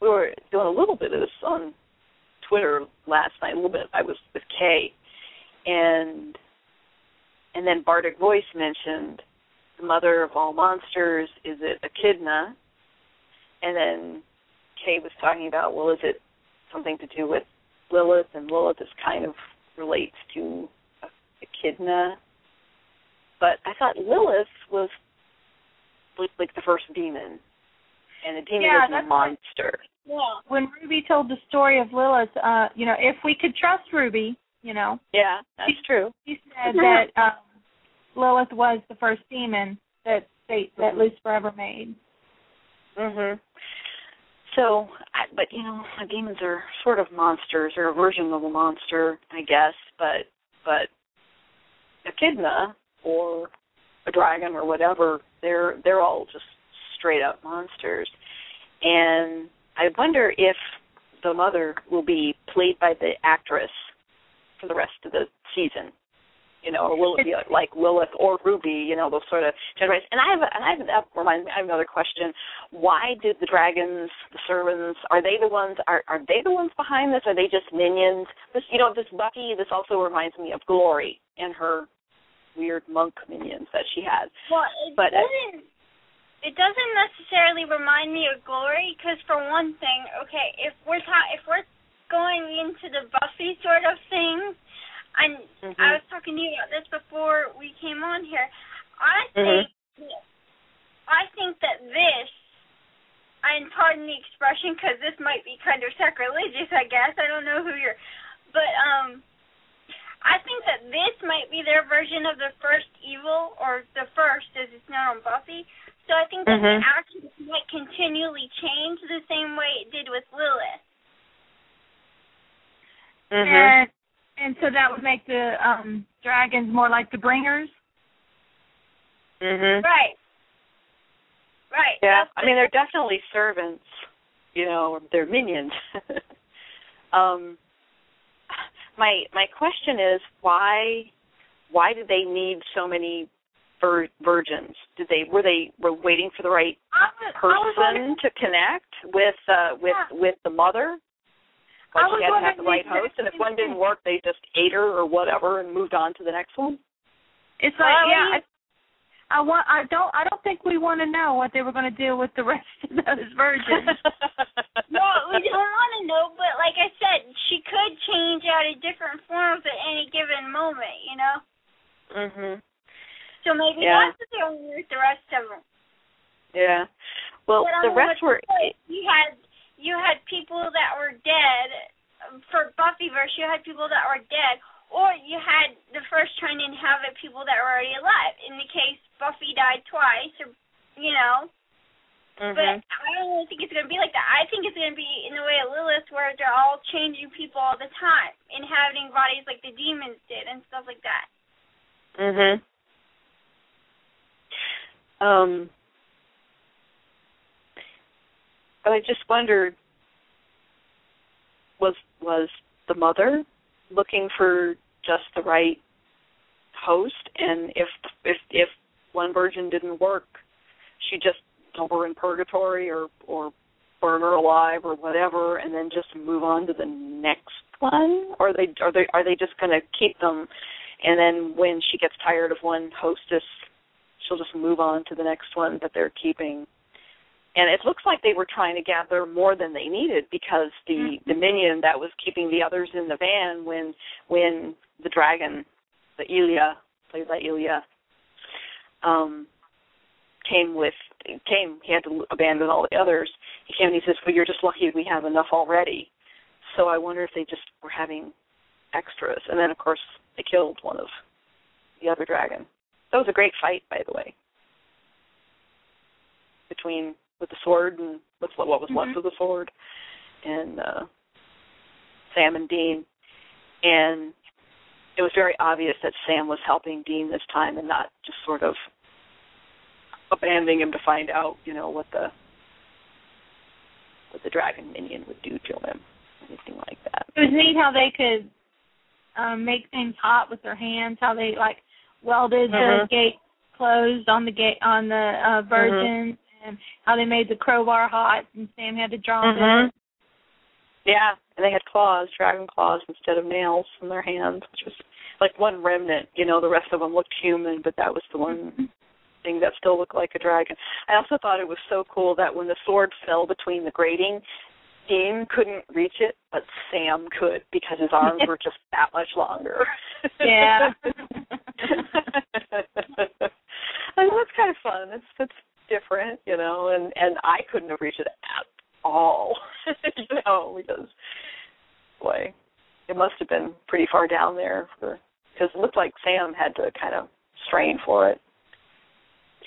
we were doing a little bit of this on Twitter last night, a little bit I was with Kay and and then Bardic Voice mentioned the mother of all monsters, is it Echidna? And then Kay was talking about, well, is it something to do with Lilith? And Lilith is kind of relates to Echidna. But I thought Lilith was like, like the first demon, and the demon Yeah, is a monster. Yeah. when Ruby told the story of Lilith, uh, you know, if we could trust Ruby, you know, Yeah, that's true. she said that um, Lilith was the first demon that they that Mhm. Lucifer ever made. Mhm. So, I, but you know, demons are sort of monsters, or a version of a monster, I guess. But but echidna or a dragon or whatever, they're they're all just straight up monsters. And I wonder if the mother will be played by the actress for the rest of the season. You know, or will it be like, Lilith or Ruby? You know, those sort of generations. And I have, and I have, that reminds me. I have another question. Why did the dragons, the servants, are they the ones? Are are they the ones behind this? Are they just minions? This, you know, this Bucky. This also reminds me of Glory and her weird monk minions that she had. Well, it But, uh, doesn't. It doesn't necessarily remind me of Glory, because for one thing, okay, if we're ta- if we're going into the Buffy sort of thing, and Mhm. I was talking to you about this before we came on here. I Mhm. think I think that this, and pardon the expression, because this might be kind of sacrilegious. I guess I don't know who you're, but um, I think that this might be their version of the first evil, or the first as it's known on Buffy. So I think that Mhm. the actions might continually change the same way it did with Lilith. Mhm. And and so that would make the um dragons more like the bringers. Mhm. Right. Right. Yeah, That's I the- mean they're definitely servants, you know, they're minions. <laughs> um my my question is why why did they need so many vir- virgins? Did they were they were waiting for the right was, I was wondering- person to connect with uh with Yeah. with the mother? I Like was she had to have the right host and if one didn't work they just ate her or whatever and moved on to the next one? It's like Well, yeah, I, I want I don't I don't think we want to know what they were going to do with the <laughs> rest of those virgins. <laughs> No, we don't want to know, but like I said, she could change out of different forms at any given moment, you know? Mhm. So maybe Yeah. that's they were with the rest of them. Yeah. Well, But the rest were. point? You had you had people that were dead um, for Buffyverse. You had people that were dead, or you had the first trying to inhabit people that were already alive. In the case Buffy died twice, or you know. Mhm. But I don't really think it's going to be like that. I think it's going to be in the way of Lilith, where they're all changing people all the time, inhabiting bodies like the demons did and stuff like that. Mhm. Um. But I just wondered, was was the mother looking for just the right host, and if if if one version didn't work, she just throw her in purgatory or or burn her alive or whatever, and then just move on to the next one, or are they are they are they just going to keep them, and then when she gets tired of one hostess, she'll just move on to the next one that they're keeping. And it looks like they were trying to gather more than they needed because the the minion that was keeping the others in the van when when the dragon, the Ilya, played by Ilya, um, came with came he had to abandon all the others. He came and he says, "Well, you're just lucky we have enough already." So I wonder if they just were having extras. And then of course they killed one of the other dragon. That was a great fight, by the way, between with the sword and with what was left Mhm. of the sword, and uh, Sam and Dean. And it was very obvious that Sam was helping Dean this time and not just sort of abandoning him to find out, you know, what the what the dragon minion would do to him, anything like that. It was neat how they could um make things hot with their hands, how they like welded the Mhm. gate closed on the gate on the uh virgin and how they made the crowbar hot and Sam had to draw Mhm. it. Yeah, and they had claws, dragon claws instead of nails in their hands, which was like one remnant. You know, the rest of them looked human, but that was the one thing that still looked like a dragon. I also thought it was so cool that when the sword fell between the grating, Dean couldn't reach it, but Sam could because his arms <laughs> were just that much longer. Yeah. <laughs> <laughs> I mean, that's kind of fun. It's that's different, you know, and and I couldn't have reached it at all, you know, because boy, it must have been pretty far down there for because it looked like Sam had to kind of strain for it.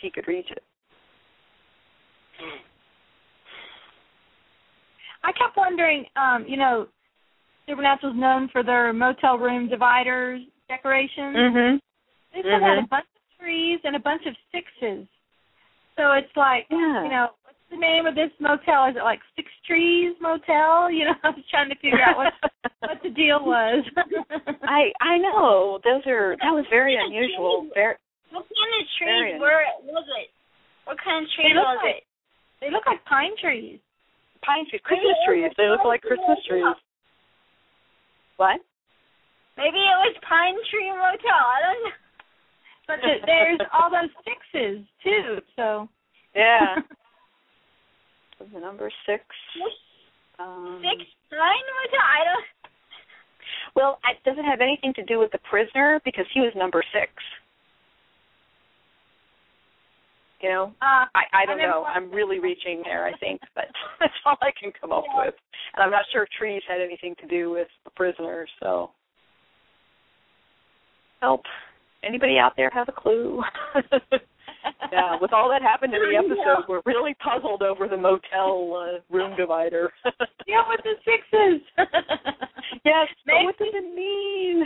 He could reach it. Hmm. I kept wondering, um, you know, Supernatural's known for their motel room dividers decorations. Mhm. They still had a Mhm. bunch of trees and a bunch of sixes. So it's like, Yeah. you know, what's the name of this motel? Is it like Six Trees Motel? <laughs> You know, I was trying to figure out what what the deal was. <laughs> I I know those are that was very unusual. Very What kind of Very trees were it? Was it? What kind of tree was like- it? they look like pine trees. Pine trees, Christmas trees. They look like Christmas trees. What? Maybe it was Pine Tree Motel. I don't know. But the, there's <laughs> all those sixes too. So Yeah. <laughs> the number six. Um, Six Pine Motel. I don't. Well, it doesn't have anything to do with the prisoner because he was number six. You know, uh, I I don't know. I'm really reaching there. I think, but <laughs> that's all I can come up with. And I'm not sure if trees had anything to do with the prisoner. So, help. Anybody out there have a clue? <laughs> yeah, with all that happened in the <laughs> episode, we're really puzzled over the motel uh, room <laughs> divider. <laughs> yeah, with the sixes. yes, but what does it mean?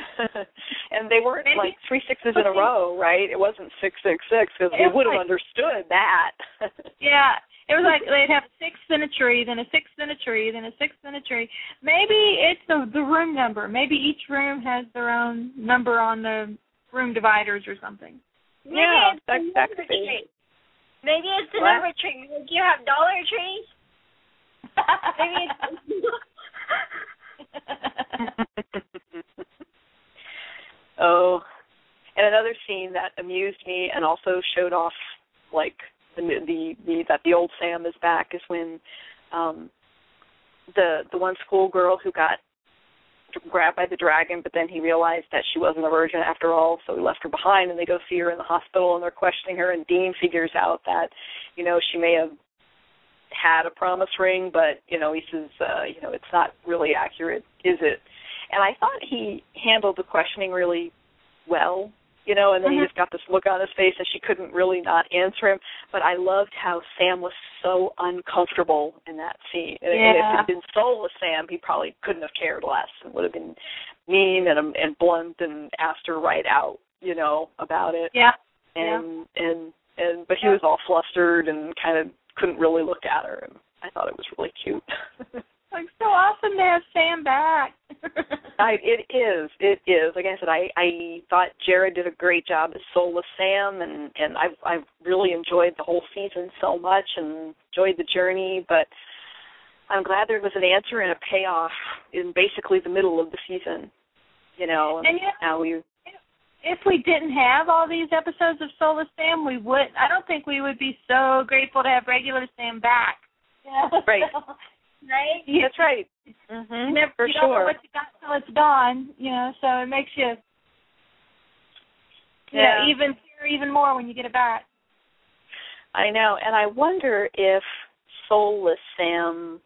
and they weren't Maybe- like three sixes in a row, right? It wasn't six six six because we would have like- understood that. Yeah, it was like they'd have a sixth in a tree, then a sixth in a tree, then a sixth in a tree. Maybe it's the the room number. Maybe each room has their own number on the room dividers or something. Maybe Yeah, it's that- the that number tree. Maybe it's the What? number tree. Like you have dollar trees. Maybe it's. <laughs> oh, and another scene that amused me and also showed off like the the, the that the old Sam is back is when um the the one schoolgirl who got grabbed by the dragon, but then he realized that she wasn't a virgin after all, so he left her behind. And they go see her in the hospital, and they're questioning her. And Dean figures out that, you know, she may have had a promise ring, but you know, he says, uh, you know, it's not really accurate, is it? And I thought he handled the questioning really well you know, and then mm-hmm. he just got this look on his face and she couldn't really not answer him. But I loved how Sam was so uncomfortable in that scene. Yeah. And if it had been soulless Sam, he probably couldn't have cared less and would have been mean and and blunt and asked her right out, you know, about it. Yeah. And yeah. and and but he was all flustered and kind of couldn't really look at her and I thought it was really cute. <laughs> like so awesome to have Sam back. <laughs> I, it is. It is. Like I said, I I thought Jared did a great job as Soulless Sam, and and I've I've really enjoyed the whole season so much and enjoyed the journey. But I'm glad there was an answer and a payoff in basically the middle of the season. You know, and, and you know, now we. If we didn't have all these episodes of Soulless Sam, we would. I don't think we would be so grateful to have regular Sam back. Yeah. <laughs> Right. Right? Yeah, that's right. Mm-hmm. You never, For you sure. don't know what you got till it's gone, you know. So it makes you, you yeah, know, even even more when you get it back. I know, and I wonder if soulless Sam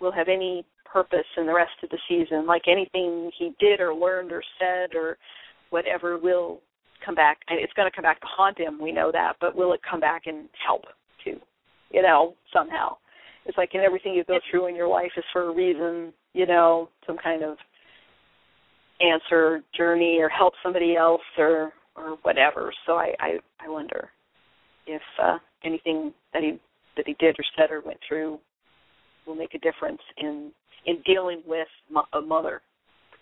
will have any purpose in the rest of the season. Like anything he did or learned or said or whatever will come back. And it's going to come back to haunt him. We know that, but will it come back and help too? You know, somehow. It's like in everything you go through in your life is for a reason, you know, some kind of answer, journey, or help somebody else, or or whatever. So I I, I wonder if uh, anything that he that he did or said or went through will make a difference in in dealing with mo- a mother.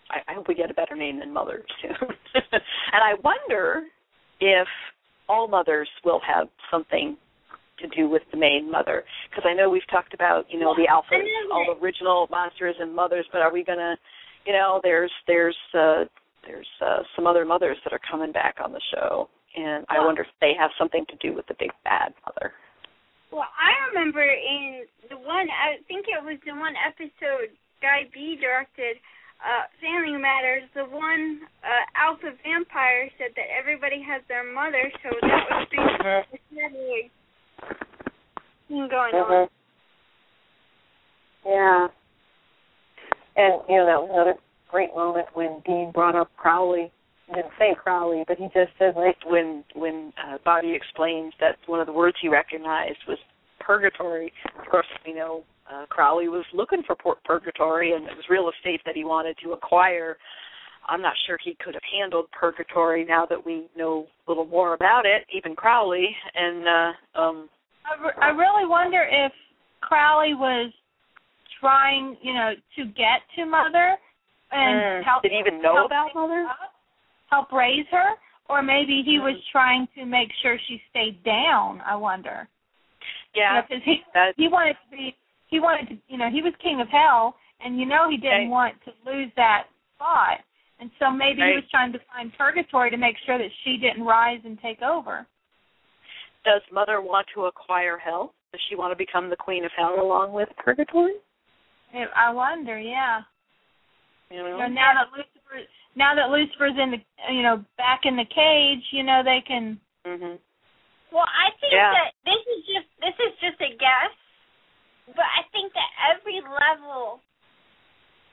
I, I hope we get a better name than mother soon. <laughs> and I wonder if all mothers will have something to do with the main mother because I know we've talked about you know the alphas, all the original monsters and mothers, but are we gonna, you know, there's there's uh, there's uh, some other mothers that are coming back on the show, and I wonder if they have something to do with the big bad mother. Well, I remember in the one I think it was the one episode Guy Bee directed. Uh, Family Matters, the one uh, alpha vampire said that everybody has their mother, so that was <laughs> basically going mm-hmm. on. Yeah. And you know that was another great moment when Dean brought up Crowley. He didn't say Crowley, but he just said like when when uh, Bobby explains that one of the words he recognized was purgatory. Of course, we know uh, Crowley was looking for pur- purgatory, and it was real estate that he wanted to acquire. I'm not sure he could have handled purgatory now that we know a little more about it, even Crowley. And uh, um, I, re- I really wonder if Crowley was trying, you know, to get to Mother and mm, help. did he even know help about Mother? Up, help raise her, or maybe he mm. was trying to make sure she stayed down. I wonder. Yeah, because you know, he he wanted to be he wanted to you know he was king of hell, and you know he didn't okay. want to lose that spot, and so maybe right. he was trying to find purgatory to make sure that she didn't rise and take over. Does Mother want to acquire hell? Does she want to become the queen of hell along with purgatory? I wonder, yeah. You know, you know now that Lucifer now that Lucifer's in the you know back in the cage, you know they can. Mhm. Well, I think Yeah. that this is just this is just a guess, but I think that every level.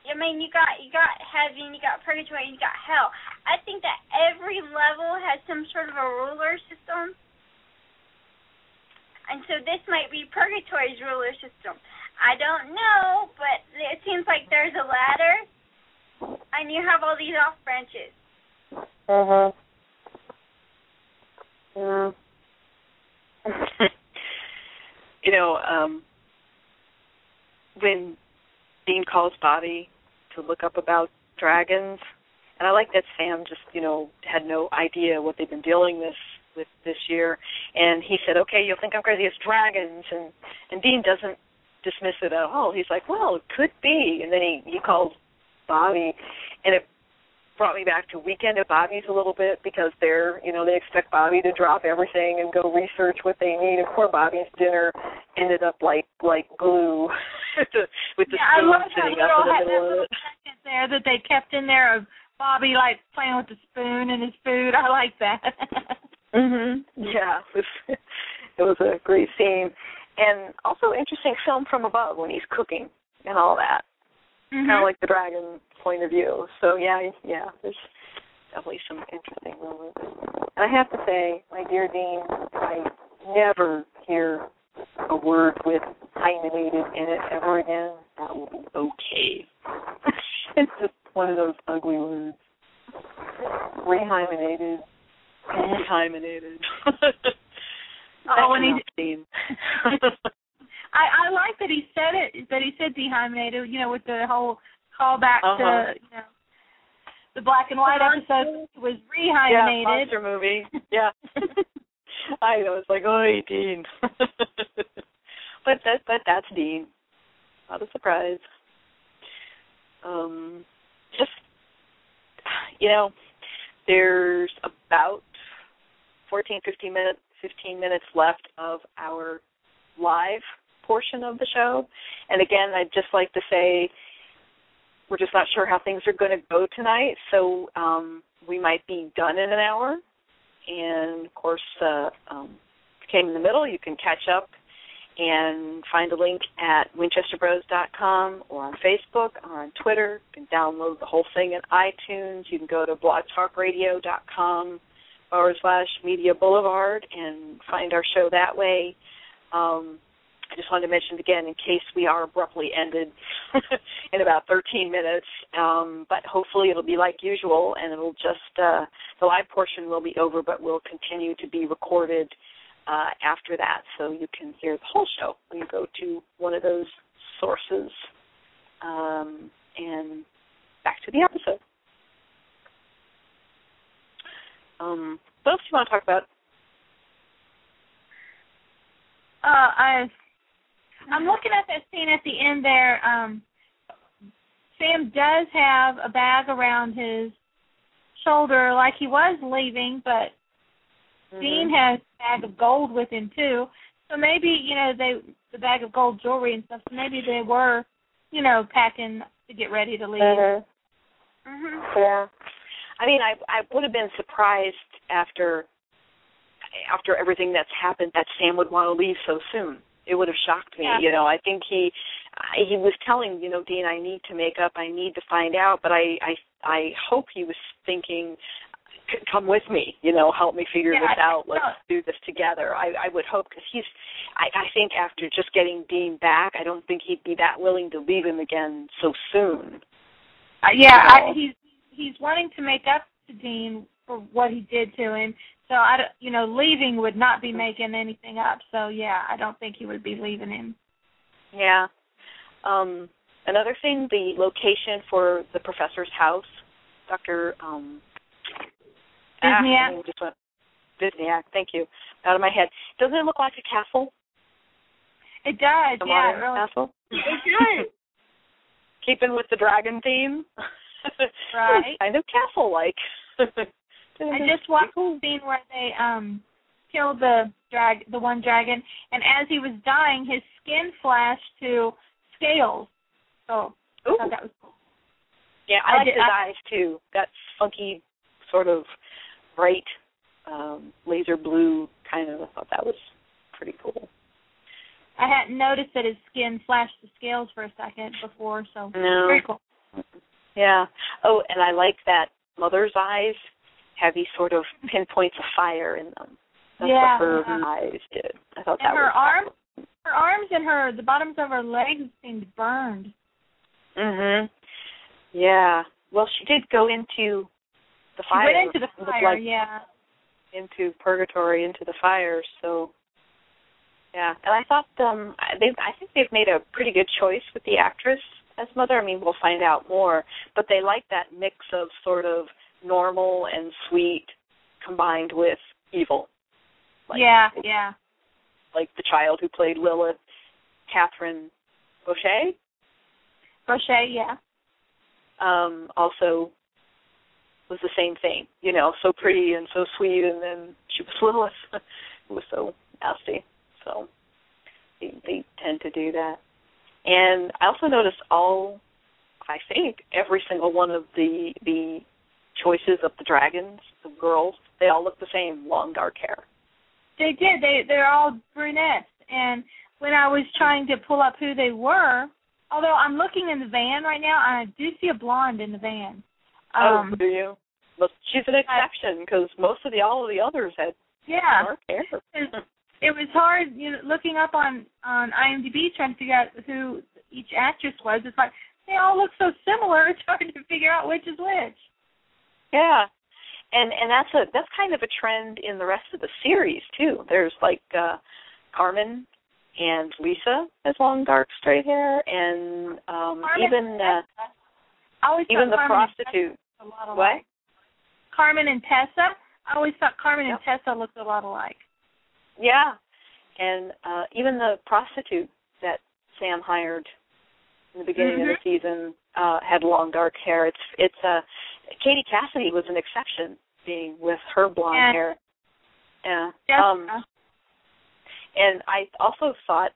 I mean, you got you got heaven, you got purgatory, you got hell. I think that every level has some sort of a ruler system, and so this might be purgatory's ruler system. I don't know, but it seems like there's a ladder, and you have all these off branches. Mhm. Yeah. <laughs> you know, um when Dean calls Bobby to look up about dragons, and I like that Sam just, you know, had no idea what they've been dealing this with this year, and he said, "Okay, you'll think I'm crazy. It's dragons," and and Dean doesn't dismiss it at all. He's like, "Well, it could be," and then he he calls Bobby, and it brought me back to Weekend at Bobby's a little bit because they're, you know, they expect Bobby to drop everything and go research what they need. And poor Bobby's dinner ended up like like glue <laughs> with the yeah, I spoon love sitting up in the middle of it. there that they kept in there of Bobby like playing with the spoon and his food. I like that. <laughs> mhm. Yeah, it was, <laughs> it was a great scene, and also interesting film from above when he's cooking and all that. Mm-hmm. Kind of like the dragon point of view. So yeah, yeah, there's definitely some interesting moments. And I have to say, my dear Dean, I never hear a word with hymenated in it ever again. That will be okay. <laughs> it's just one of those ugly words. Rehymenated. Rehymenated. <laughs> Oh, and he Dean. <laughs> <laughs> I I like that he said it that he said dehymenated, you know, with the whole callback Uh-huh. to you know the black and white episode was yeah, monster movie. Yeah. I know it's like, oh, Dean. but that, but that's Dean. Not a surprise. Um, just you know, there's about 14, 15 minutes, 15 minutes left of our live portion of the show. And again, I'd just like to say we're just not sure how things are going to go tonight, so um, we might be done in an hour. And of course, uh, um, came in the middle, you can catch up and find a link at winchesterbros.com or on Facebook or on Twitter. You can download the whole thing in iTunes. You can go to blogtalkradio.com forward slash media boulevard and find our show that way. Um, I just wanted to mention again, in case we are abruptly ended <laughs> in about 13 minutes, um, but hopefully it'll be like usual, and it'll just uh, the live portion will be over, but will continue to be recorded uh, after that, so you can hear the whole show when you go to one of those sources. Um, and back to the episode. Um, what else do you want to talk about? Uh, I, I'm looking at that scene at the end there. Um, Sam does have a bag around his shoulder, like he was leaving, but Dean has a bag of gold with him too. So maybe you know they the bag of gold jewelry and stuff. So maybe they were, you know, packing to get ready to leave. Mhm. Mhm. Yeah. I mean, I I would have been surprised after after everything that's happened that Sam would want to leave so soon. It would have shocked me. Yeah. You know, I think he I- he was telling you know Dean, I need to make up, I need to find out, but I I I hope he was thinking. Come with me, you know. Help me figure Yeah, this out. Let's do this together. I, I would hope because he's. I, I think after just getting Dean back, I don't think he'd be that willing to leave him again so soon. Uh, yeah, I, he's he's wanting to make up to Dean for what he did to him. So I, don't- you know, leaving would not be making anything up. So yeah, I don't think he would be leaving him. Yeah. Um, another thing, the location for the professor's house, Dr. Um, ah, Visyak? my just went Visyak, thank you. Out of my head. Doesn't it look like a castle? It does, A yeah, it really. castle? It does. <laughs> Keeping with the dragon theme. <laughs> Right. <laughs> kind of castle like. <laughs> I just watched the scene where they um killed the drag the one dragon, and as he was dying, his skin flashed to scales. So Ooh. thought that was cool. Yeah, I I like did- his I- eyes too. That funky, sort of bright, um, laser blue kind of. I thought that was pretty cool. I hadn't noticed that his skin flashed to scales for a second before, so No. very cool. Yeah. Oh, and I like that mother's eyes have these sort of pinpoints of fire in them. That's Yeah, what her yeah. eyes did. I thought And that her was arms, her arms and her the bottoms of her legs seemed burned. Mhm. Yeah. Well, she did go into the She fire. went into the fire, like yeah. into purgatory, into the fire. So, yeah. And I thought um they I think they've made a pretty good choice with the actress as mother. I mean, we'll find out more, but they like that mix of sort of normal and sweet combined with evil. Like, yeah, yeah. Like the child who played Lilith, Katherine Boecher, Crochet, yeah. um, also was the same thing. You know, so pretty and so sweet, and then she was Lilith, <laughs> who was so nasty. So they, they tend to do that. And I also noticed all I think every single one of the the choices of the dragons, the girls, they all look the same, long dark hair. They did. They they're all brunettes. And when I was trying to pull up who they were, although I'm looking in the van right now, I do see a blonde in the van. oh, Um, do you? But she's an exception because most of the all of the others had yeah. dark hair. It was hard, you know, looking up on on IMDb trying to figure out who each actress was. It's like they all look so similar. <laughs> It's hard to figure out which is which. Yeah. And and that's a that's kind of a trend in the rest of the series too. There's like uh Carmen and Lisa has long dark straight hair and um Carmen even uh I always even the Carmen prostitute. A lot What? Carmen and Tessa. I always thought Carmen Yep. and Tessa looked a lot alike. Yeah. And uh even the prostitute that Sam hired in the beginning of the season uh had long dark hair. It's it's uh Katie Cassidy was an exception being with her blonde And- hair. Yeah. Jessica. Um And I also thought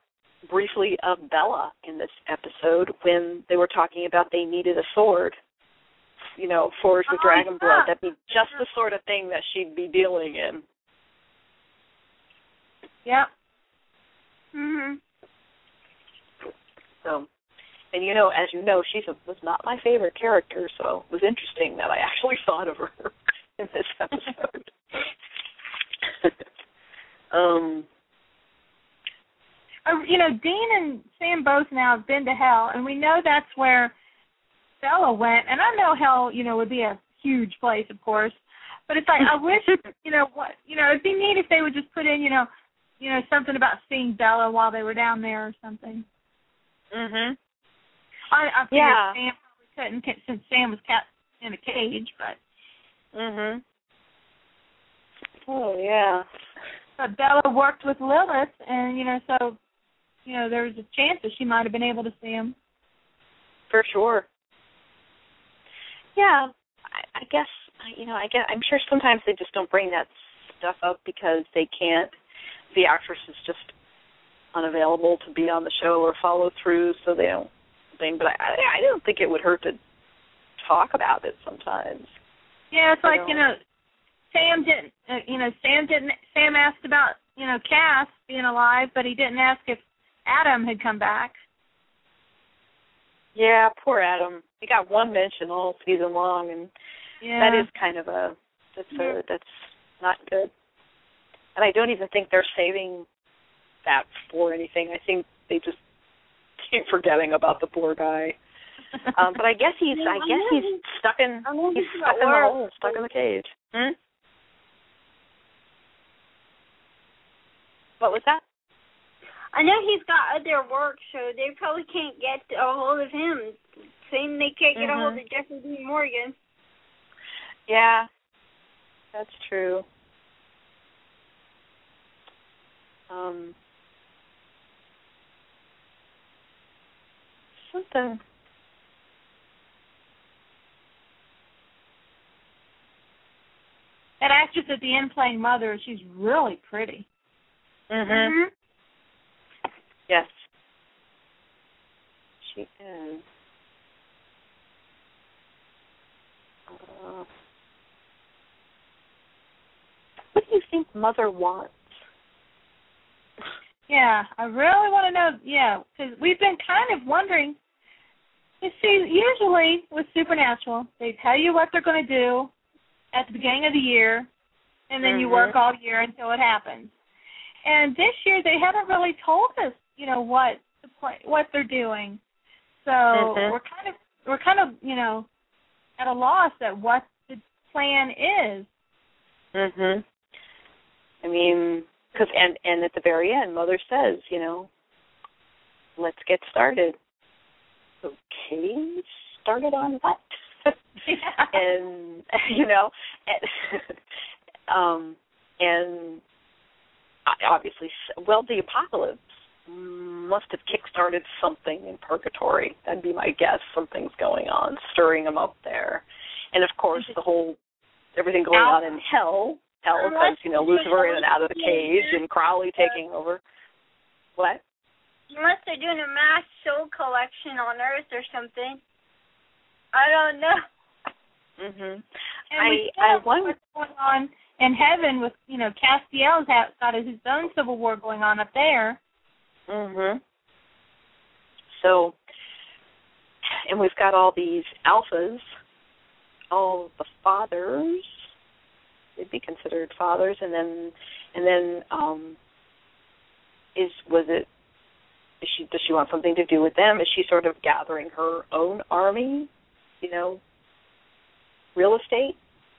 briefly of Bella in this episode when they were talking about they needed a sword, you know, forged with Oh, dragon yeah. blood. That'd be just the sort of thing that she'd be dealing in. Yep. Mhm. So, and you know, as you know, she's a, was not my favorite character, so it was interesting that I actually <laughs> thought of her <laughs> in this episode. <laughs> um, Uh, you know, Dean and Sam both now have been to hell, and we know that's where Bella went. And I know hell, you know, would be a huge place, of course. But it's like I wish, you know, what you know, it'd be neat if they would just put in, you know, you know, something about seeing Bella while they were down there or something. mhm. I, I figured Yeah. Sam probably couldn't since Sam was cat in a cage, but Mhm. Oh yeah. but Bella worked with Lilith, and you know, so you know, there was a chance that she might have been able to see him. For sure. Yeah, I, I guess you know. I guess I'm sure sometimes they just don't bring that stuff up because they can't. The actress is just unavailable to be on the show or follow through, so they don't thing. But I, I don't think it would hurt to talk about it sometimes. Yeah, it's like you know, Sam didn't. Uh, you know, Sam didn't. Sam asked about you know Cass being alive, but he didn't ask if Adam had come back. Yeah, poor Adam. He got one mention all season long, and Yeah. that is kind of a that's a that's not good. And I don't even think they're saving that for anything. I think they just keep forgetting about the poor guy. <laughs> Um, but I guess he's I guess he's stuck in he's stuck in the hole, stuck in the cage. Hmm? What was that? I know he's got other work, so they probably can't get a hold of him. Same, they can't get a hold Mhm. of Jeffrey Dean Morgan. Yeah, that's true. Um, something. that actress at the end playing Mother, she's really pretty. Mhm. Yes. She is. Uh, what do you think Mother wants? Yeah, I really want to know. Yeah, because we've been kind of wondering. You see, usually with Supernatural, they tell you what they're going to do at the beginning of the year, and then you Mhm. work all year until it happens. And this year, they haven't really told us, you know, what the pla- what they're doing. So Mhm. we're kind of we're kind of you know at a loss at what the plan is. Mhm. I mean, because and and at the very end, Mother says, you know, let's get started. Okay, started on what? <laughs> <laughs> and you know, and, um, and I- obviously, well, the apocalypse must have kick-started something in purgatory. That'd be my guess. Something's going on, stirring them up there, and of course, the whole everything going on in hell. Because you know Lucifer in and out of the cage, and Crowley taking over. What? Unless they're doing a mass show collection on Earth or something. I don't know. Mhm. I I wonder. what's going on in heaven with you know Castiel's got his own civil war going on up there. Mhm. So, and we've got all these alphas, all the fathers. They'd be considered fathers, and then, and then, um, is was it? Is she does she want something to do with them? Is she sort of gathering her own army? You know, real estate,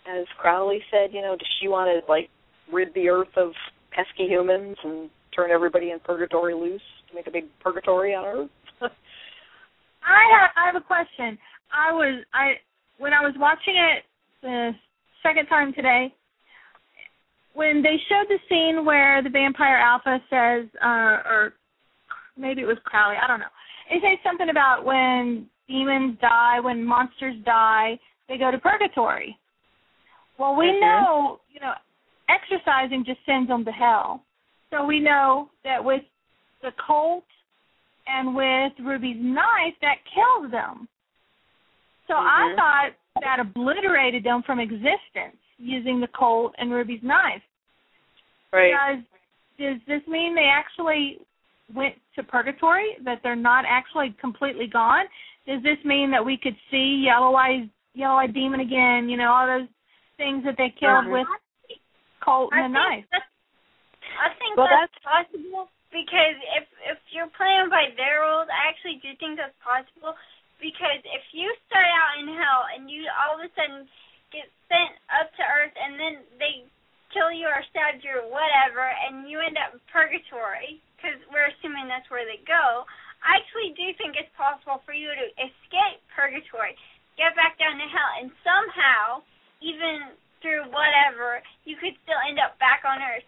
as Crowley said. You know, does she want to like rid the earth of pesky humans and turn everybody in purgatory loose to make a big purgatory on earth? <laughs> I have I have a question. I was I when I was watching it the second time today, when they showed the scene where the vampire alpha says, uh, or maybe it was Crowley, I don't know. It says something about when demons die, when monsters die, they go to purgatory. Well, we Mhm. know, you know, exorcising just sends them to hell. So we know that with the Colt and with Ruby's knife, that kills them. So I Mhm. thought that obliterated them from existence using the Colt and Ruby's knife. Right. Does does this mean they actually went to purgatory? That they're not actually completely gone? Does this mean that we could see yellow eyes yellow eyed demon again, you know, all those things that they killed Mhm. with Colt I and the knife? that's, I think Well, that's, possible because if if you're playing by their rules, I actually do think that's possible because if you start out in hell and you all of a sudden get sent up to earth and then they kill you or stab you or whatever and you end up in purgatory because we're assuming that's where they go. I actually do think it's possible for you to escape purgatory, get back down to hell, and somehow, even through whatever, you could still end up back on Earth.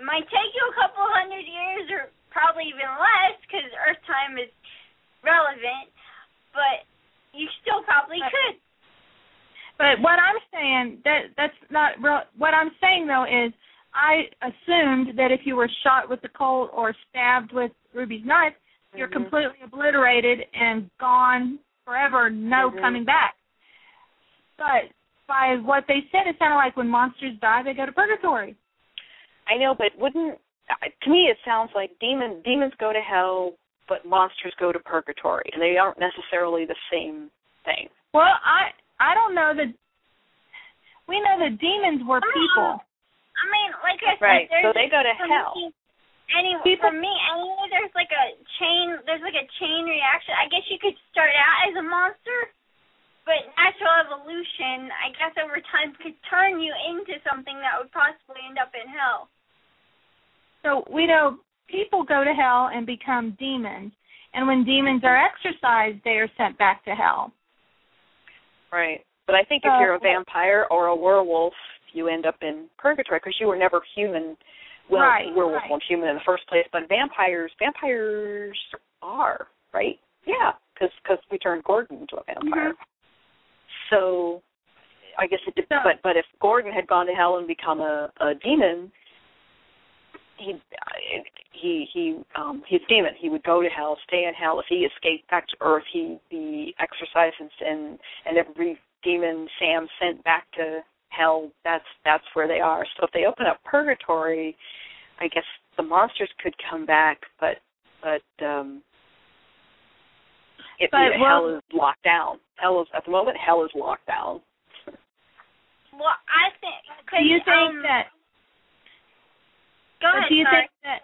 Might take you a couple hundred years, or probably even less, because Earth time is relevant, but you still probably But- what I'm saying that that's not real. What I'm saying though is, I assumed that if you were shot with the Colt or stabbed with Ruby's knife, you're Mhm. completely obliterated and gone forever, no Mhm. coming back. But by what they said, it sounded like when monsters die, they go to purgatory. I know, but wouldn't to me it sounds like demon demons go to hell, but monsters go to purgatory, and they aren't necessarily the same thing. Well, I I don't know that. We know that demons were oh, people. I mean, like I said, Right, so they go to hell. Me, anyway, People- for me, anyway, there's like a chain. There's like a chain reaction. I guess you could start out as a monster, but natural evolution, I guess, over time could turn you into something that would possibly end up in hell. So we know people go to hell and become demons, and when demons are exorcised, they are sent back to hell. Right. But I think if uh, you're a vampire or a werewolf, you end up in purgatory because you were never human. Well, Right, werewolf right. weren't human in the first place, but vampires, vampires are right. Yeah, because cause we turned Gordon into a vampire. Mm-hmm. So, I guess it. Did, So- but but if Gordon had gone to hell and become a a demon, he he he um he's demon. He would go to hell, stay in hell. If he escaped back to Earth, he'd be exorcised and and, and every demon Sam sent back to hell. That's that's where they are. So if they open up purgatory, I guess the monsters could come back, but but um it, But, hell well- is locked down. Hell is at the moment hell is locked down. Well, I think. Do you think um, that? Go but ahead. do you sorry. think that?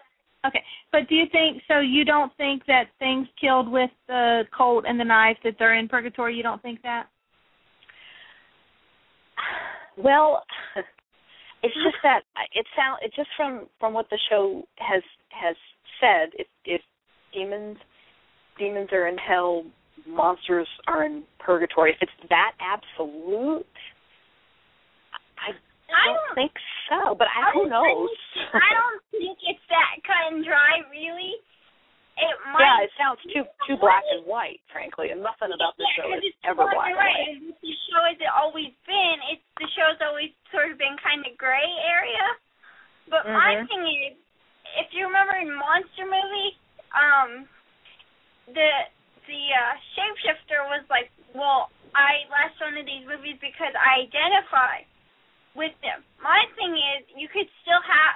Okay, but do you think so? You don't think that things killed with the Colt and the knife that they're in purgatory? You don't think that? Well, it's just that it sound it just from from what the show has has said. If if demons demons are in hell, monsters are in purgatory. If it's that absolute, I I don't don't think so. But I, who knows? I don't think it's that cut and dry, really. It might. yeah, it sounds too too black and white, frankly, and nothing about the yeah, show is ever black and white. And The show has always been. It's the show's always sort of been kind of gray area. But my Mhm. thing is, if you remember in Monster movie, um, the the uh, shapeshifter was like, well, I last one of these movies because I identify with them. My thing is, you could still have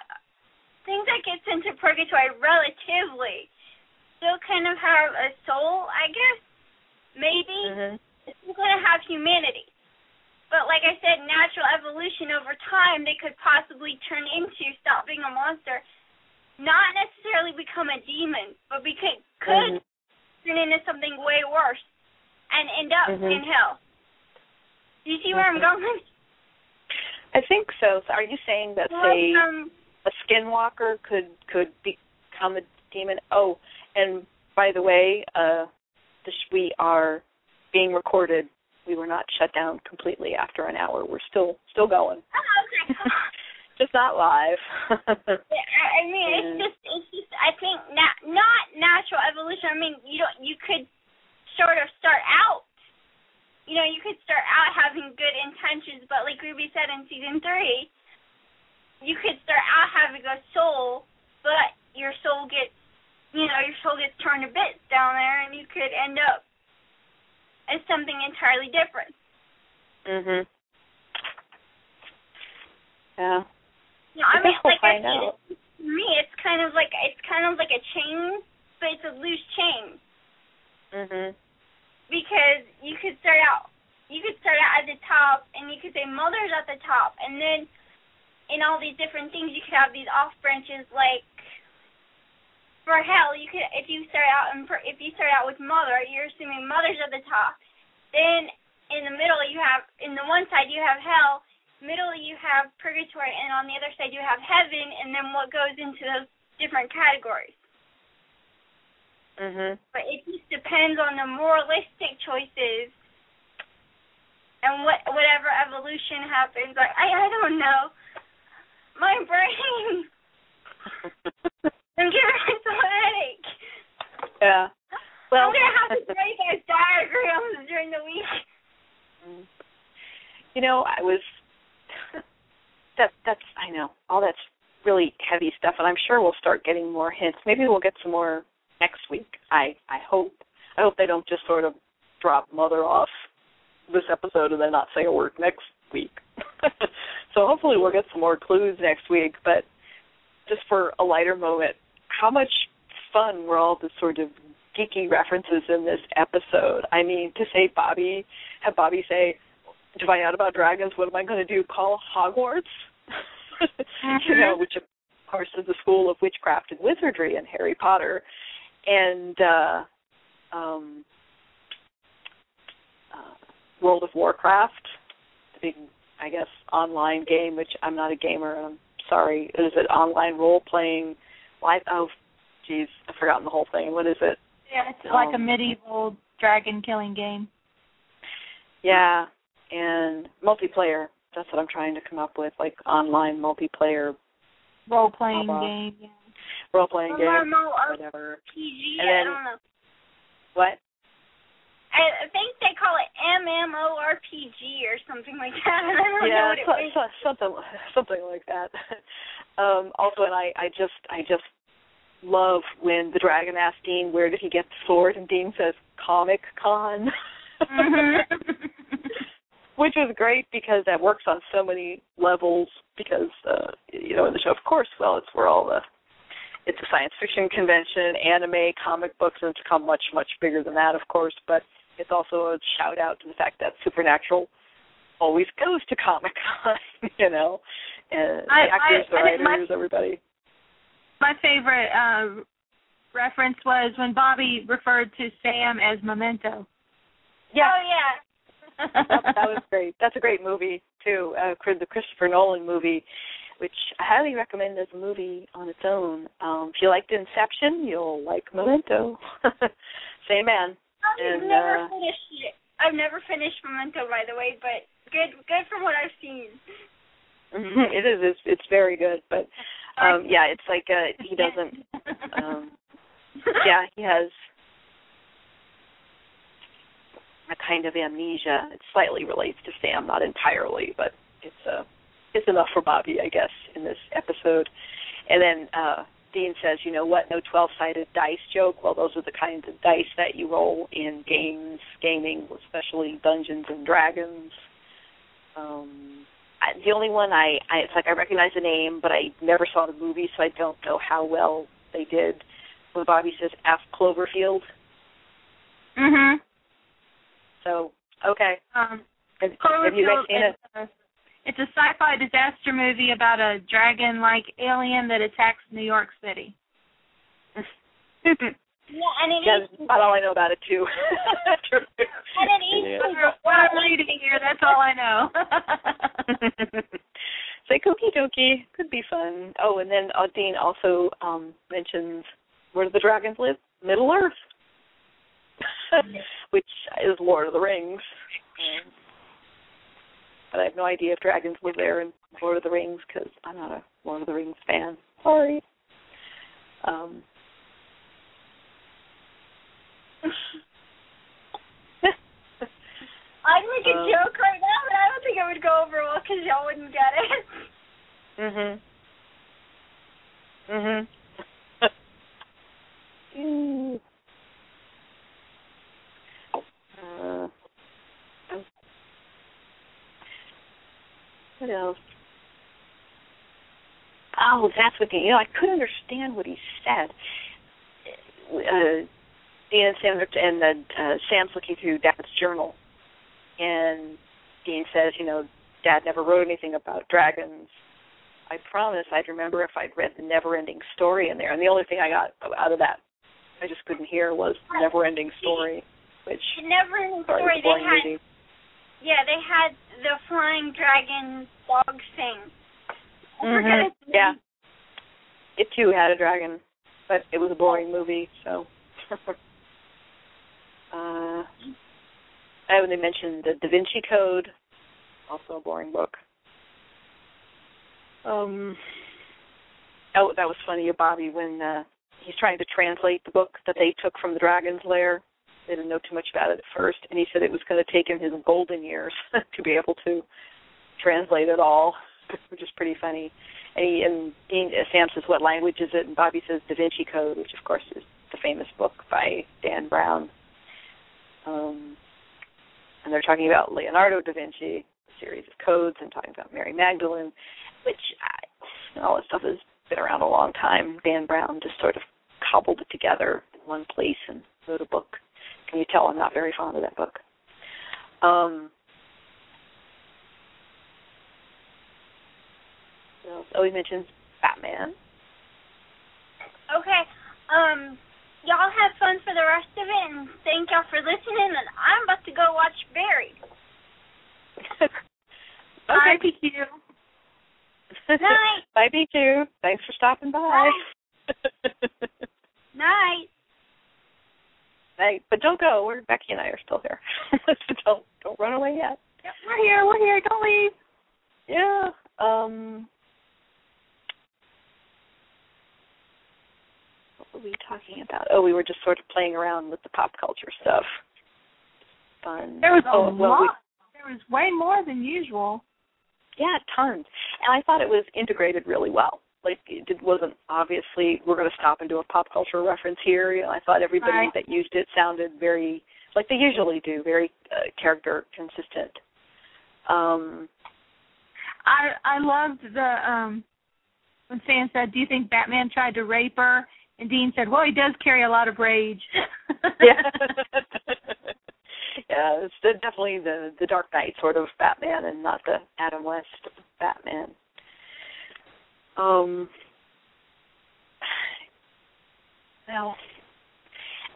things that get sent to purgatory relatively still kind of have a soul, I guess. Maybe Mhm. it's still going to have humanity. But like I said, natural evolution over time, they could possibly turn into stop being a monster, not necessarily become a demon, but we could could Mhm. turn into something way worse and end up Mhm. in hell. Do you see where I'm Mhm. going? I think so. so. Are you saying that say um, a skinwalker could could become a demon? Oh, and by the way, uh, this, we are being recorded. We were not shut down completely after an hour. We're still still going. oh, okay. <laughs> Just not live. <laughs> I mean, it's just, it's just. I think not not natural evolution. I mean, you don't. You could sort of start out. You know, you could start out having good intentions, but like Ruby said in season three, you could start out having a soul, but your soul gets, you know, your soul gets torn to bits down there, and you could end up as something entirely different. mhm. Yeah. Know, I, I mean, we'll like I out. to me, it's kind of like it's kind of like a chain, but it's a loose chain. Mhm. Because you could start out you could start out at the top and you could say mother's at the top. And then in all these different things you could have these off branches like for hell you could if you start out and if you start out with mother you're assuming mother's at the top. Then in the middle you have in the one side you have hell. Middle you have purgatory. And on the other side you have heaven. And then what goes into those different categories Mhm. but it just depends on the moralistic choices and what whatever evolution happens. Like I I don't know. My brain I'm giving myself a headache. yeah. Well, I'm gonna have to write those diagrams during the week. You know, I was that that's I know. All that's really heavy stuff and I'm sure we'll start getting more hints. Maybe we'll get some more next week. I I hope. I hope they don't just sort of drop mother off this episode and then not say a word next week. <laughs> so hopefully we'll get some more clues next week, but just for a lighter moment, how much fun were all the sort of geeky references in this episode? I mean, to say Bobby, have Bobby say, to find out about dragons, what am I going to do? Call Hogwarts? <laughs> you know, uh-huh. which of course is the school of witchcraft and wizardry in Harry Potter, and uh, um, uh, World of Warcraft, the big, I guess, online game. Which I'm not a gamer. I'm sorry. Is it online role playing? Live? Oh, geez, I've forgotten the whole thing. What is it? Yeah, it's like a Um, medieval dragon killing game. Yeah, and multiplayer. That's what I'm trying to come up with, like online multiplayer Role playing game. Yeah. Role playing game, MMORPG, whatever. I And then- don't know. What? I I think they call it MMORPG or something like that. <laughs> I don't know yeah, what it so, something <laughs> something like that. <laughs> um, also, and I, I just I just love when the dragon asks Dean where did he get the sword, and Dean says Comic Con, Mhm. which is great because that works on so many levels. Because uh, you know in the show, of course, well, it's where all the it's a science fiction convention, anime, comic books, and it's become much much bigger than that, of course. But it's also a shout out to the fact that Supernatural always goes to Comic Con, <laughs> you know, and I- the actors, I- the think my- writers, everybody. My favorite uh, reference was when Bobby referred to Sam as Memento. Yeah, Oh yeah. that, that was great. That's a great movie too. Uh, the Christopher Nolan movie, which I highly recommend as a movie on its own. Um, if you liked Inception, you'll like Memento. <laughs> Same man. I've And, never uh, finished it. I've never finished Memento, by the way, but good, good from what I've seen. <laughs> it is. It's, it's very good, but um, yeah, it's like uh, he <laughs> doesn't. Um, yeah, he has a kind of amnesia. It slightly relates to Sam, not entirely, but it's uh it's enough for Bobby, I guess, in this episode. And then uh Dean says, you know what, no twelve sided dice joke. Well those are the kinds of dice that you roll in games, gaming, especially Dungeons and Dragons. Um, I, the only one I, I it's like I recognize the name, but I never saw the movie, so I don't know how well they did. When Bobby says F Cloverfield, Mhm. so okay. Um, Have, have you guys seen it? Is a- It's a sci-fi disaster movie about a dragon-like alien that attacks New York City. <laughs> Yeah, and it yeah, eats that's about all I know about it too. <laughs> and it Yeah. What I'm reading here, that's all I know. <laughs> Say kooky dokey, could be fun. Oh, and then uh, Dean also um mentions where do the dragons live? Middle Earth, which is Lord of the Rings. Um, but I have no idea if dragons live there in Lord of the Rings because I'm not a Lord of the Rings fan. Sorry. Um, <laughs> I'd make a Um, joke right now, but I don't think it would go over well because y'all wouldn't get it. Mhm. <laughs> Mhm. Mm. uh, what else? Oh, that's what the, you know. I couldn't understand what he said. Uh, Dean and Sam are- and uh, uh, Sam's looking through Dad's journal, and Dean says, you know, Dad never wrote anything about dragons. I promise I'd remember if I'd read the never-ending story in there. And the only thing I got out of that, I just couldn't hear, was the never-ending story, which The never ending story they had movie. Yeah, they had the flying dragon dog thing. I Mhm. forget its name. Yeah, it too had a dragon, but it was a boring movie. So, <laughs> uh, I only mentioned the Da Vinci Code, also a boring book. Um, oh, that was funny, Bobby, when uh, he's trying to translate the book that they took from the Dragon's Lair. They didn't know too much about it at first, and he said it was going to take him his golden years <laughs> to be able to translate it all, <laughs> which is pretty funny. And, he, and Dean, Sam says, "What language is it?" And Bobby says, "Da Vinci Code," which of course is the famous book by Dan Brown. Um, and they're talking about Leonardo da Vinci, a series of codes, and talking about Mary Magdalene, which I, all this stuff has been around a long time. Dan Brown just sort of cobbled it together in one place and wrote a book. Can you tell I'm not very fond of that book? Um? Oh, he mentions Batman. Okay. Um y'all have fun for the rest of it and thank y'all for listening and I'm about to go watch Barry. <laughs> Bye, okay. PQ. Night. <laughs> Bye, B2. Thanks for stopping by. <laughs> Night. But don't go. We're Becky and I are still here. <laughs> so don't don't run away yet. We're here. We're here. Don't leave. Yeah. Um. What were we talking about? Oh, we were just sort of playing around with the pop culture stuff. Fun. There was a oh, well, lot. we- there was way more than usual. yeah, tons. And I thought it was integrated really well. Like it wasn't obviously we're going to stop and do a pop culture reference here. You know, I thought everybody Right. that used it sounded very like they usually do, very uh, character consistent. Um, I I loved the um when Sam said, "Do you think Batman tried to rape her?" And Dean said, "Well, he does carry a lot of rage." yeah. <laughs> yeah, it's the, definitely the the Dark Knight sort of Batman, and not the Adam West Batman. Um. Now,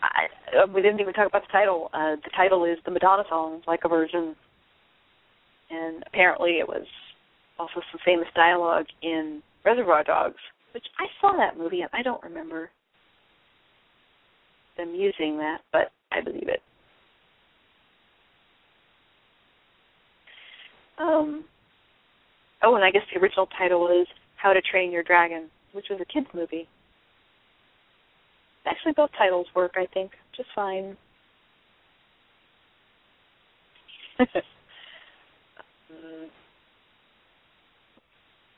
I, uh, we didn't even talk about the title. Uh, the title is the Madonna song, "Like a Virgin," and apparently it was also some famous dialogue in Reservoir Dogs, which I saw that movie and I don't remember them using that, but I believe it. Um. Oh, and I guess the original title is How to Train Your Dragon, which was a kids movie. Actually, both titles work, I think, just fine. <laughs>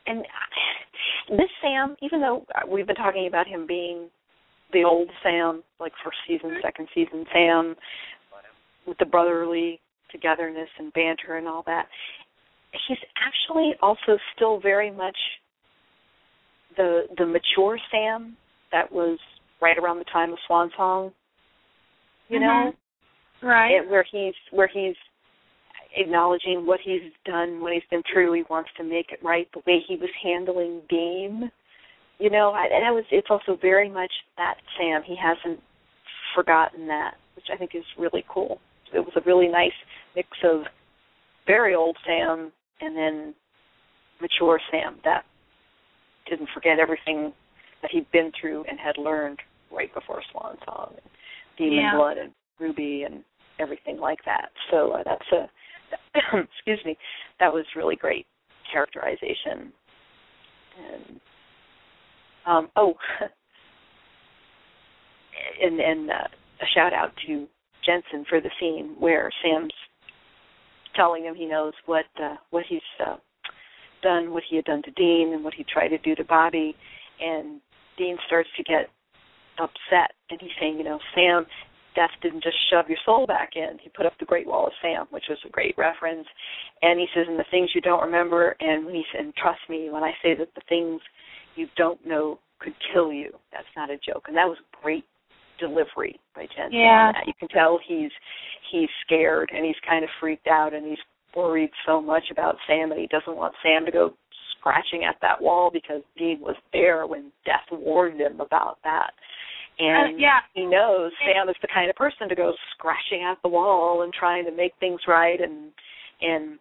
And uh, this Sam, even though we've been talking about him being the old Sam, like first season, second season Sam, with the brotherly togetherness and banter and all that, he's actually also still very much the the mature Sam that was right around the time of Swan Song. You know, mm-hmm. right? It, where he's where he's acknowledging what he's done, what he's been through. He wants to make it right. The way he was handling game, you know, I, and that was. It's also very much that Sam. He hasn't forgotten that, which I think is really cool. It was a really nice mix of very old Sam and then mature Sam that didn't forget everything that he'd been through and had learned right before Swan Song, and Demon yeah. Blood, and Ruby, and everything like that. So uh, that's a <coughs> excuse me, that was really great characterization. And um, oh, <laughs> and and uh, a shout out to Jensen for the scene where Sam's telling him he knows what uh, what he's uh, done, what he had done to Dean, and what he tried to do to Bobby, and Dean starts to get upset, and he's saying, you know, Sam, death didn't just shove your soul back in. He put up the Great Wall of Sam, which was a great reference, and he says, and the things you don't remember, and when he said, and trust me when I say that the things you don't know could kill you. That's not a joke, and that was great delivery by Jensen. Yeah. You can tell he's he's scared and he's kind of freaked out and he's worried so much about Sam and he doesn't want Sam to go scratching at that wall because Dean was there when Death warned him about that. And uh, yeah. he knows Sam is the kind of person to go scratching at the wall and trying to make things right and and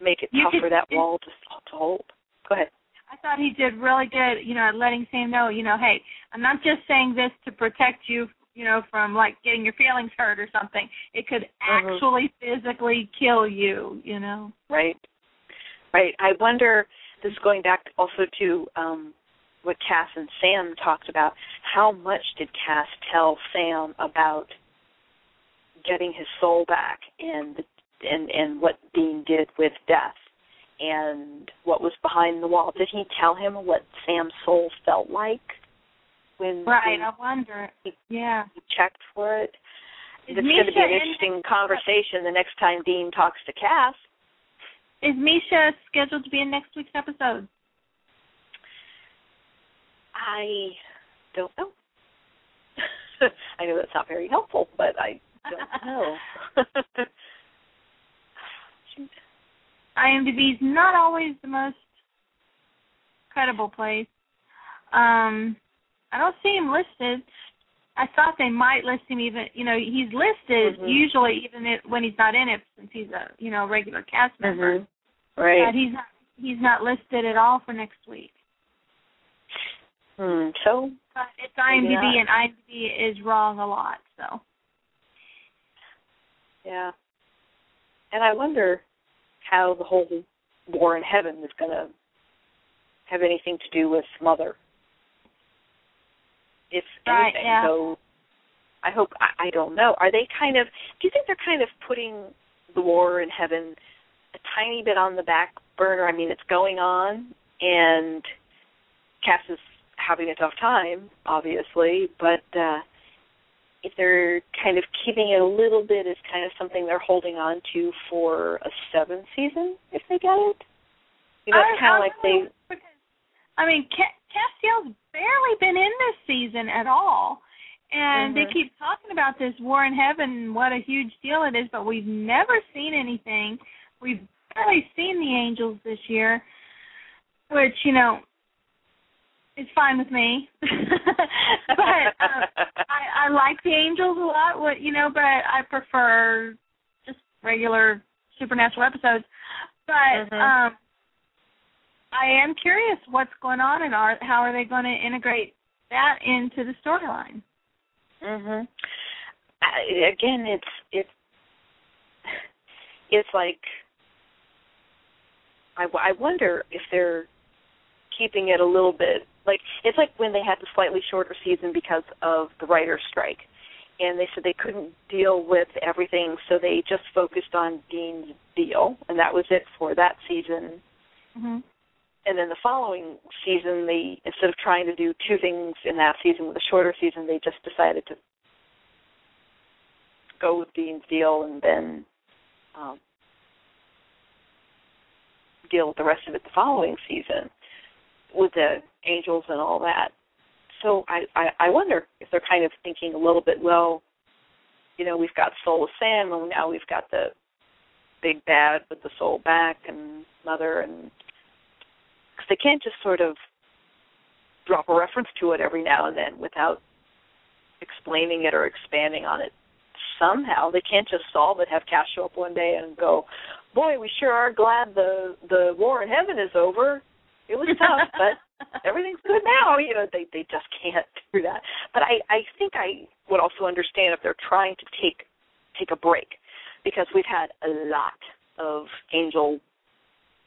make it you tough could, for that wall to, to hold. Go ahead. I thought he did really good, you know, at letting Sam know, you know, hey, I'm not just saying this to protect you, you know, from like getting your feelings hurt or something. It could mm-hmm. actually physically kill you, you know. Right. Right. I wonder this is going back also to um what Cass and Sam talked about. How much did Cass tell Sam about getting his soul back and and and what Dean did with death? and what was behind the wall. Did he tell him what Sam's soul felt like when Right, when I wonder. Yeah. He checked for it. Is it's Misha going to be an in- interesting conversation the next time Dean talks to Cass. Is Misha scheduled to be in next week's episode? I don't know. <laughs> I know that's not very helpful, but I don't <laughs> know. <laughs> IMDb's not always the most credible place. Um, I don't see him listed. I thought they might list him even. You know, he's listed Mhm. usually even if, when he's not in it, since he's a you know regular cast member. Mhm. Right. But he's not. He's not listed at all for next week. Hmm. So But it's IMDb, and IMDb is wrong a lot. So yeah, and I wonder how the whole war in heaven is going to have anything to do with Mother. If Right, anything, yeah. so I hope I, I don't know. Are they kind of? Do you think they're kind of putting the war in heaven a tiny bit on the back burner? I mean, it's going on, and Cass is having a tough time, obviously, but uh if they're kind of keeping it a little bit as kind of something they're holding on to for a seventh season, if they get it. You know, it's kind of like they. because, I mean, Ca- Castiel's barely been in this season at all, and they Mhm. keep talking about this war in heaven and what a huge deal it is, but we've never seen anything. We've barely seen the angels this year, which you know is fine with me. <laughs> but um, <laughs> I, I like the angels a lot. What you know, but I prefer just regular supernatural episodes. But Mhm. um I am curious what's going on and are how are they going to integrate that into the storyline? Mhm. Again, it's it's it's like I, I wonder if they're keeping it a little bit like it's like when they had the slightly shorter season because of the writer's strike and they said they couldn't deal with everything so they just focused on Dean's deal and that was it for that season Mm-hmm. And then the following season they instead of trying to do two things in that season with a shorter season they just decided to go with Dean's deal and then um deal with the rest of it the following season with the angels and all that. So I, I I wonder if they're kind of thinking a little bit, well, you know, we've got Soul of Sam, and now we've got the big bad with the soul back and mother, and they can't just sort of drop a reference to it every now and then without explaining it or expanding on it somehow. They can't just solve it, have Cass show up one day and go, "Boy, we sure are glad the the war in heaven is over. It was tough, <laughs> but everything's good now." You know, they they just can't <laughs> do that. But I I think I would also understand if they're trying to take take a break because we've had a lot of angel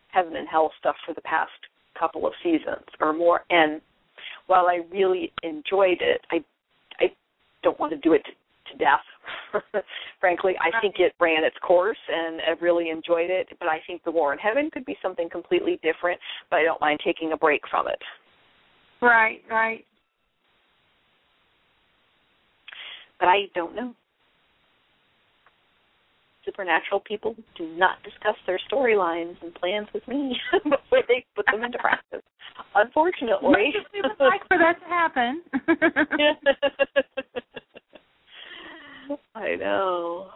heaven and hell stuff for the past couple of seasons or more and while I really enjoyed it, I I don't want to do it to, to death. <laughs> Frankly, I think it ran its course and I really enjoyed it. But I think the War in Heaven could be something completely different. But I don't mind taking a break from it. Right, right. But I don't know. Supernatural people do not discuss their storylines and plans with me <laughs> before they put them into practice. Unfortunately, we would like for that to happen. <laughs> I know.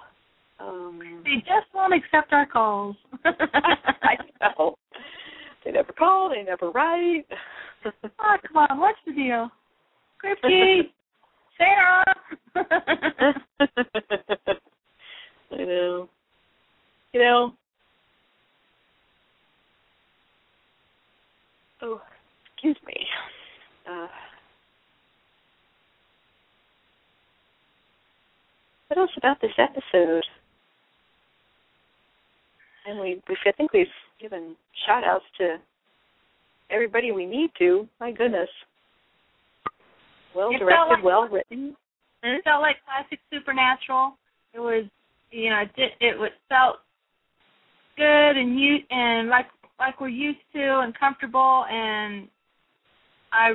Um, they just won't accept our calls. <laughs> I know. They never call. They never write. oh, come on. What's the deal? Christy, Sarah. I know. You know. Oh, excuse me. Uh, what else about this episode? And we, we I think we've given shout outs to everybody we need to. My goodness. Well directed, like- well written. It felt like classic Supernatural. It was, you know, it it was felt good and you and like like we're used to and comfortable, and I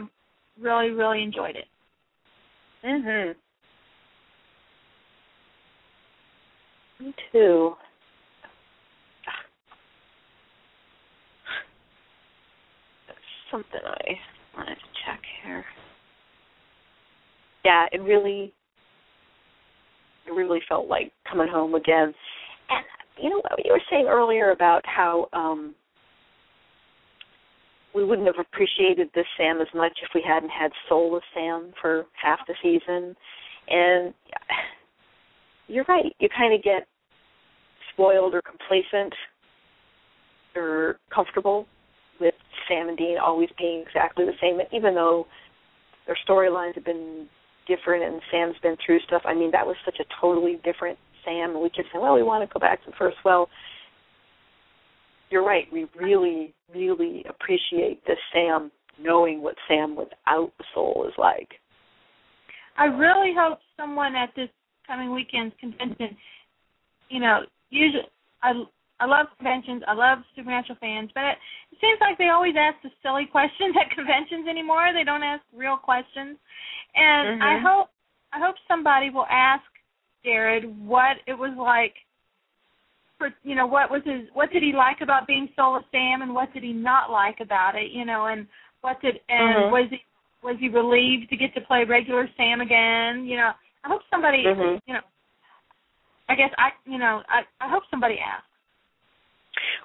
really really enjoyed it. Mhm. Me too. That's something I wanted to check here. Yeah, it really, it really felt like coming home again. And you know what you were saying earlier about how um we wouldn't have appreciated this Sam as much if we hadn't had Soulless Sam for half the season. And you're right. You kind of get spoiled or complacent or comfortable with Sam and Dean always being exactly the same, even though their storylines have been different and Sam's been through stuff. I mean, that was such a totally different Sam, we kept saying, "Well, we want to go back to the first." Well, you're right. We really, really appreciate this Sam knowing what Sam without the soul is like. I really hope someone at this coming weekend's convention, you know, usually I I love conventions, I love supernatural fans, but it, it seems like they always ask the silly questions <laughs> at conventions anymore. They don't ask real questions, and I Mhm. hope I hope somebody will ask Jared what it was like. For you know, what was his what did he like about being Soulless Sam, and what did he not like about it? You know, and what did and Mhm. was he was he relieved to get to play regular Sam again? You know, I hope somebody, Mhm. you know, I guess I, you know, I I hope somebody asks.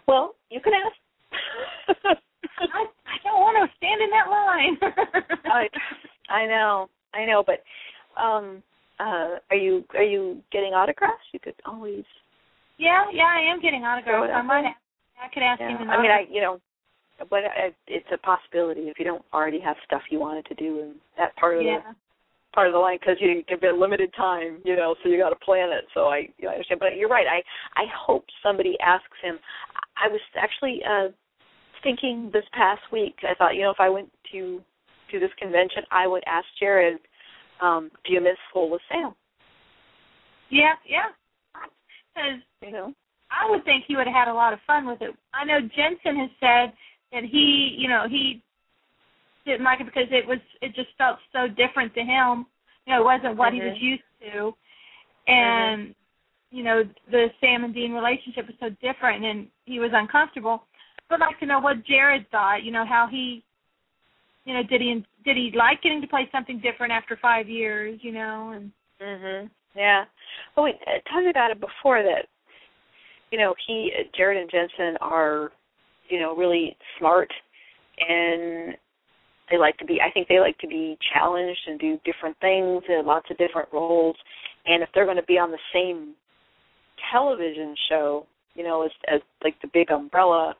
Well, you can ask. I I don't want to stand in that line. <laughs> I I know, I know, but um uh are you are you getting autographs? You could always yeah, yeah, I am getting autographs. I might. Ask, I could ask yeah. him. I mean, I you know, but I, it's a possibility if you don't already have stuff you wanted to do in that part of yeah. the part of the line because you give it limited time, you know, so you got to plan it. So I, you know, I understand, but you're right. I I hope somebody asks him. I was actually uh thinking this past week. I thought, you know, if I went to to this convention, I would ask Jared, um, "Do you miss Soulless Sam?" Yeah, yeah. Because You know. I would think he would have had a lot of fun with it. I know Jensen has said that he, you know, he didn't like it because it was it just felt so different to him. You know, it wasn't what he was Mhm. used to, and you know the Sam and Dean relationship was so different, and he was uncomfortable. would like to know what Jared thought. You know how he, you know, did he did he like getting to play something different after five years? You know, and Mhm. Yeah. Well, we uh, talked about it before that. You know, he, Jared, and Jensen are, you know, really smart, and they like to be. I think they like to be challenged and do different things and lots of different roles. And if they're going to be on the same television show, you know, as as like the big umbrella,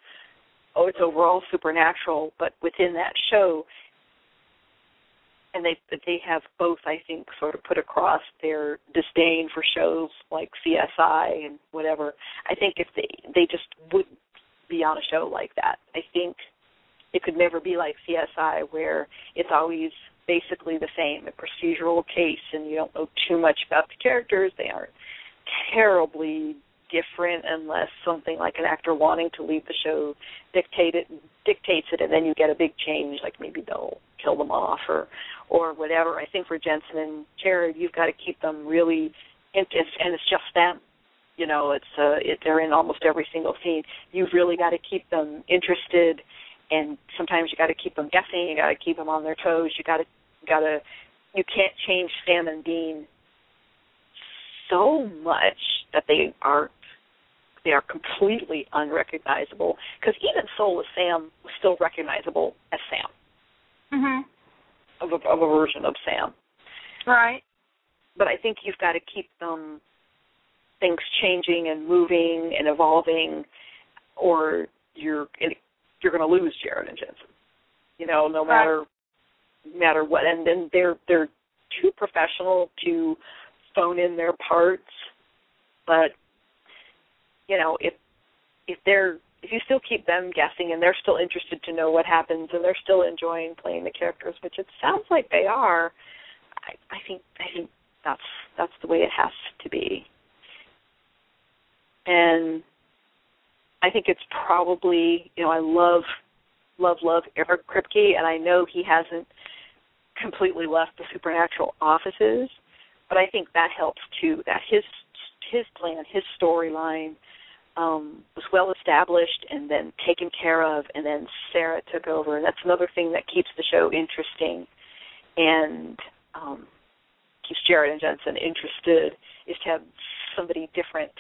oh, it's overall supernatural, but within that show, and they they have both I think sort of put across their disdain for shows like CSI and whatever. I think if they they just wouldn't be on a show like that. I think it could never be like CSI where it's always basically the same, a procedural case and you don't know too much about the characters. They aren't terribly different unless something like an actor wanting to leave the show dictate it dictates it and then you get a big change like maybe they'll kill them off or or whatever. I think for Jensen and Jared you've got to keep them really and and it's just them. You know, it's uh it, they're in almost every single scene. You've really got to keep them interested and sometimes you got to keep them guessing, you got to keep them on their toes. You got to got to you can't change Sam and Dean so much that they are they are completely unrecognizable because even Soulless Sam was still recognizable as Sam mhm. of a, of a version of Sam. Right. But I think you've got to keep them things changing and moving and evolving, or you're you're going to lose Jared and Jensen. You know, no Right. matter matter what. And then they're they're too professional to phone in their parts, but you know if if they're if you still keep them guessing and they're still interested to know what happens and they're still enjoying playing the characters, which it sounds like they are, I, I think I think that's that's the way it has to be. And I think it's probably you know I love love love Eric Kripke and I know he hasn't completely left the supernatural offices, but I think that helps too. That his his plan, his storyline um, was well established and then taken care of, and then Sera took over. And that's another thing that keeps the show interesting and um, keeps Jared and Jensen interested is to have somebody different,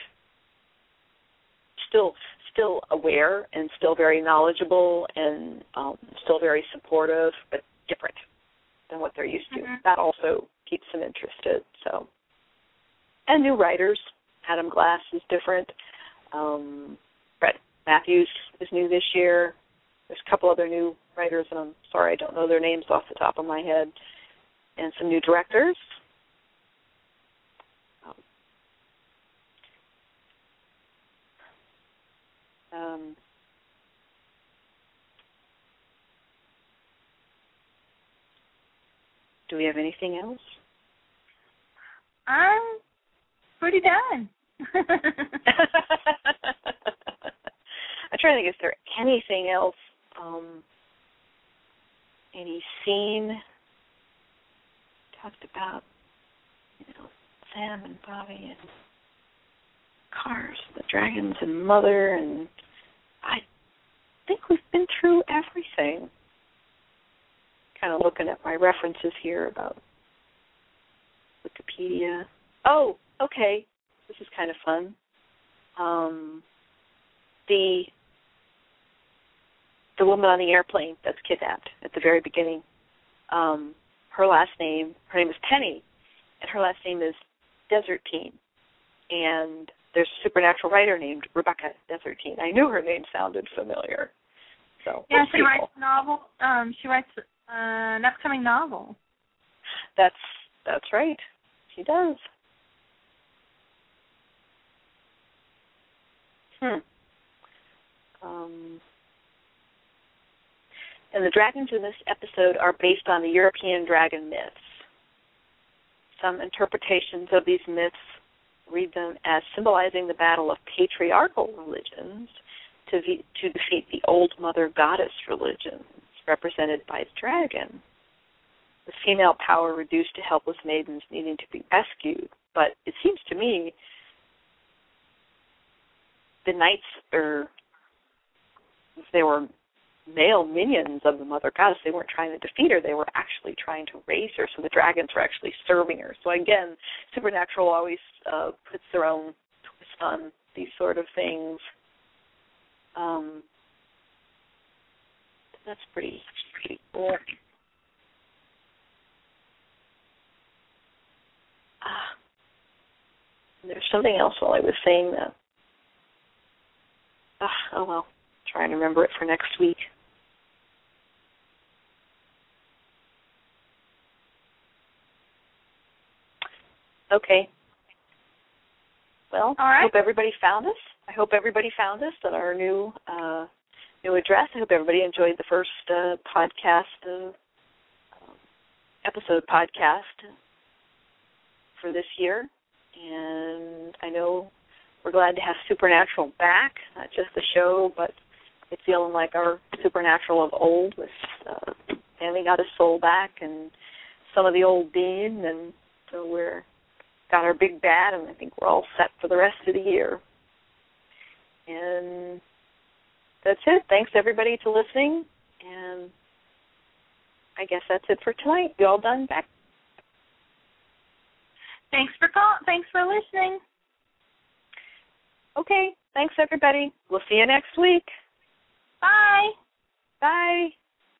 still still aware and still very knowledgeable and um, still very supportive, but different than what they're used to. Mhm. That also keeps them interested. So, and new writers. Adam Glass is different. Um, Brett Matthews is new this year. There's a couple other new writers, and I'm sorry I don't know their names off the top of my head. And some new directors. Um, do we have anything else? I'm pretty done. <laughs> I'm trying to think if there anything else. Um, any scene talked about, you know, Sam and Bobby and Cass, the dragons and Mother, and I think we've been through everything. Kind of looking at my references here about Wikipedia. Oh, okay. This is kind of fun. Um, the the woman on the airplane that's kidnapped at the very beginning. Um, her last name, her name is Penny, and her last name is Dessertine. And there's a supernatural writer named Rebecca Dessertine. I knew her name sounded familiar. So yeah, she people. writes novel. Um, she writes uh, an upcoming novel. That's that's right. She does. Hmm. Um, and the dragons in this episode are based on the European dragon myths. Some interpretations of these myths read them as symbolizing the battle of patriarchal religions to, to defeat the old mother goddess religions, represented by the dragon. The female power reduced to helpless maidens needing to be rescued. But it seems to me the knights are they were male minions of the mother goddess. They weren't trying to defeat her, they were actually trying to raise her. So the dragons were actually serving her. So again, supernatural always uh, puts their own twist on these sort of things. Um, that's pretty pretty cool. Ah, there's something else while I was saying that. Ah, oh well, trying to remember it for next week. Okay. Well, I hope everybody found us. I hope everybody found us at our new uh, new address. I hope everybody enjoyed the first uh, podcast uh, episode podcast for this year. And I know we're glad to have Supernatural back, not just the show, but it's feeling like our Supernatural of old with uh, got his soul back and some of the old Dean, and so we're got our big bad, and I think we're all set for the rest of the year. And that's it. Thanks everybody to listening, and I guess that's it for tonight. You all done? Back. Thanks for call. Thanks for listening. Okay. Thanks everybody. We'll see you next week. Bye. Bye.